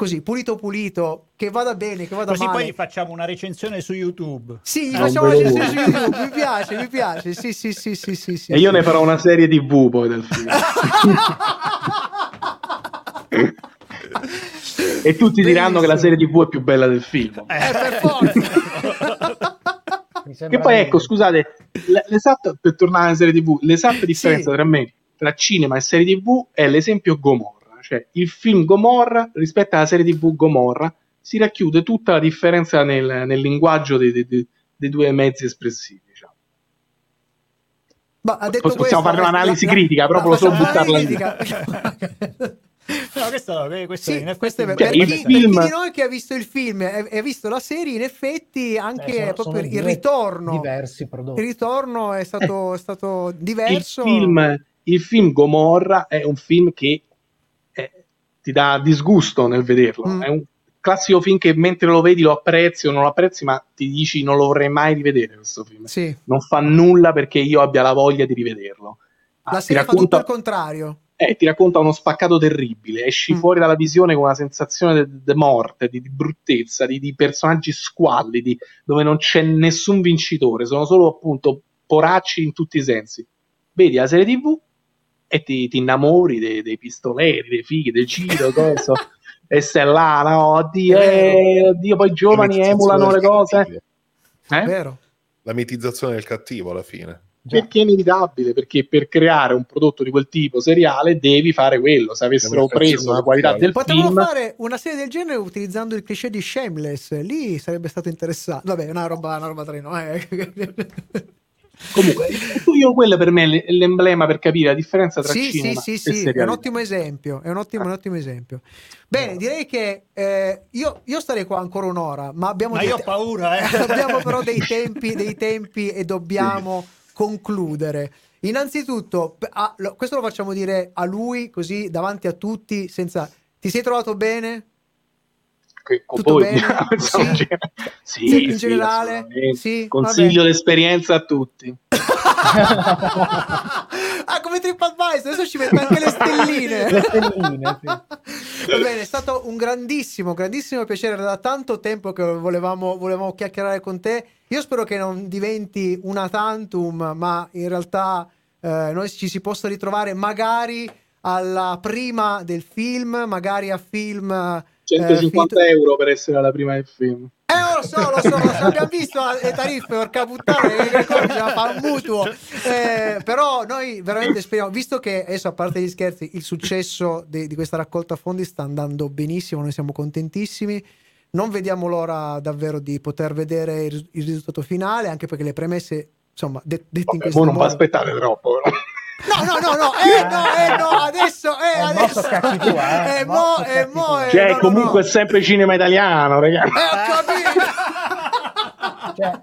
così pulito pulito, che vada bene, che vada Così male. poi gli facciamo una recensione su YouTube. Sì, gli È facciamo un la bel recensione su. YouTube. Mi piace, mi piace. Sì, sì, sì, sì, sì, sì. E io ne farò una serie TV poi del film. *laughs* e tutti diranno che la serie TV è più bella del film. Eh, per forza. *laughs* Che poi di- ecco, scusate, l'esatto, per tornare alla serie TV, l'esatta differenza Sì. tra me, tra cinema e serie TV è l'esempio Gomorra. Cioè, il film Gomorra rispetto alla serie TV Gomorra si racchiude tutta la differenza nel, nel linguaggio dei, dei- dei- due mezzi espressivi. Diciamo. Ma ha detto Possiamo questo, fare un'analisi la- critica, proprio facciamo solo buttarla lì. critica. *laughs* No, questo, questo Sì, questo è vero. Cioè, per, il chi, film- per chi di noi che ha visto il film e ha visto la serie, in effetti anche Eh, sono- proprio sono il ritorno. diversi Il ritorno è stato, è stato il diverso. film, il film Gomorra è un film che eh, ti dà disgusto nel vederlo. Mm. È un classico film che mentre lo vedi lo apprezzi o non lo apprezzi, ma ti dici non lo vorrei mai rivedere questo film. Sì. Non fa nulla perché io abbia la voglia di rivederlo. Ah, La serie fa tutto racconta, il contrario. eh, ti racconta uno spaccato terribile, esci Mm. fuori dalla visione con una sensazione di morte, di, di bruttezza, di, di personaggi squallidi, dove non c'è nessun vincitore, sono solo appunto poracci in tutti i sensi. Vedi la serie TV e ti, ti innamori dei, dei pistoleri, dei fighi, del Ciro, cosa, *laughs* e stai là, no, oddio, È eh, oddio, poi i giovani La emulano le cose. cattivo. Eh? Vero? La mitizzazione del cattivo alla fine. Perché è inevitabile, perché per creare un prodotto di quel tipo seriale devi fare quello. Se avessero preso la qualità del Potevano film, fare una serie del genere utilizzando il cliché di Shameless. Lì sarebbe stato interessante. Vabbè, è una roba, una roba treno. Eh. *laughs* comunque, io quello per me è l'emblema per capire la differenza tra sì, sì, cinema sì, e sì, è un ottimo esempio. È un ottimo, un ottimo esempio. Bene, direi che eh, io, io starei qua ancora un'ora, ma abbiamo, Ma dei io ho te- paura, eh. *laughs* abbiamo però dei *laughs* tempi, dei tempi e dobbiamo concludere. Innanzitutto, ah, lo- questo lo facciamo dire a lui così davanti a tutti, senza... Ti sei trovato bene? Che- con Tutto voi, bene? *laughs* insomma, Sì. sì, Sì, in sì, generale? Consiglio vabbè. l'esperienza a tutti. *laughs* ah, come TripAdvisor, adesso ci metto anche le stelline. *laughs* Le stelline, sì. Va bene, è stato un grandissimo, grandissimo piacere. Era da tanto tempo che volevamo, volevamo chiacchierare con te. Io spero che non diventi una tantum, ma in realtà eh, noi ci si possa ritrovare magari alla prima del film, magari a film. Eh, 150 finito- euro per essere alla prima del film. eh, lo so, lo so, lo so, abbiamo *laughs* visto le tariffe, porca puttana, cosa bisogna fare un mutuo. Eh, però noi veramente speriamo, visto che adesso a parte gli scherzi, il successo di, di questa raccolta fondi sta andando benissimo, noi siamo contentissimi. Non vediamo l'ora davvero di poter vedere il, il risultato finale, anche perché le premesse, insomma, de- dette in questo non modo. aspettate troppo. però. No, no, no, no, eh no, eh no, adesso, eh adesso. toccati tu, eh, mo eh, mo, eh, Cioè, no, no, comunque no. è sempre cinema italiano, ragazzi. Eh, ho capito. Cioè,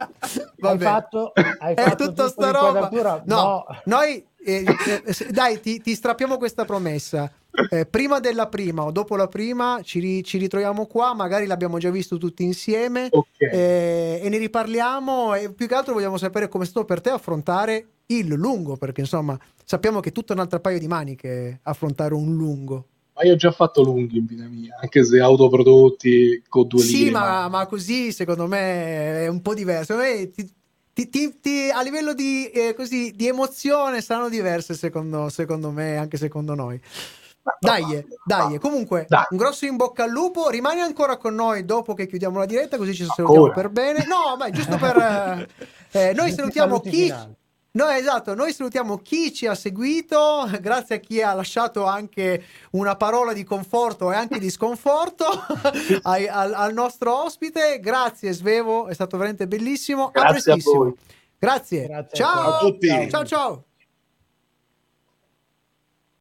Vabbè. hai fatto, hai È fatto tutta tutta sta roba. l'inquadratura? No, noi eh, eh, dai, ti, ti strappiamo questa promessa. Eh, prima della prima o dopo la prima ci, ri- ci ritroviamo qua, magari l'abbiamo già visto tutti insieme Ok. eh, e ne riparliamo e più che altro vogliamo sapere come è stato per te affrontare il lungo, perché insomma sappiamo che è tutto un altro paio di maniche affrontare un lungo. Ma io ho già fatto lunghi in vita mia, anche se autoprodotti con due Sì, linee. ma, ma così secondo me è un po' diverso. Me ti- ti- ti- ti- a livello di, eh, così, di emozione saranno diverse secondo, secondo me, anche secondo noi. Dai, dai, comunque Dai. un grosso in bocca al lupo. Rimani ancora con noi dopo che chiudiamo la diretta, così ci salutiamo Ancora? per bene. No, ma è giusto per. eh, eh, noi salutiamo saluti chi. finali. No, esatto, noi salutiamo chi ci ha seguito, grazie a chi ha lasciato anche una parola di conforto e anche di sconforto *laughs* ai- al, al nostro ospite. Grazie Svevo, è stato veramente bellissimo. Grazie a prestissimo. voi. Grazie. Grazie a ciao tutti. Ciao ciao.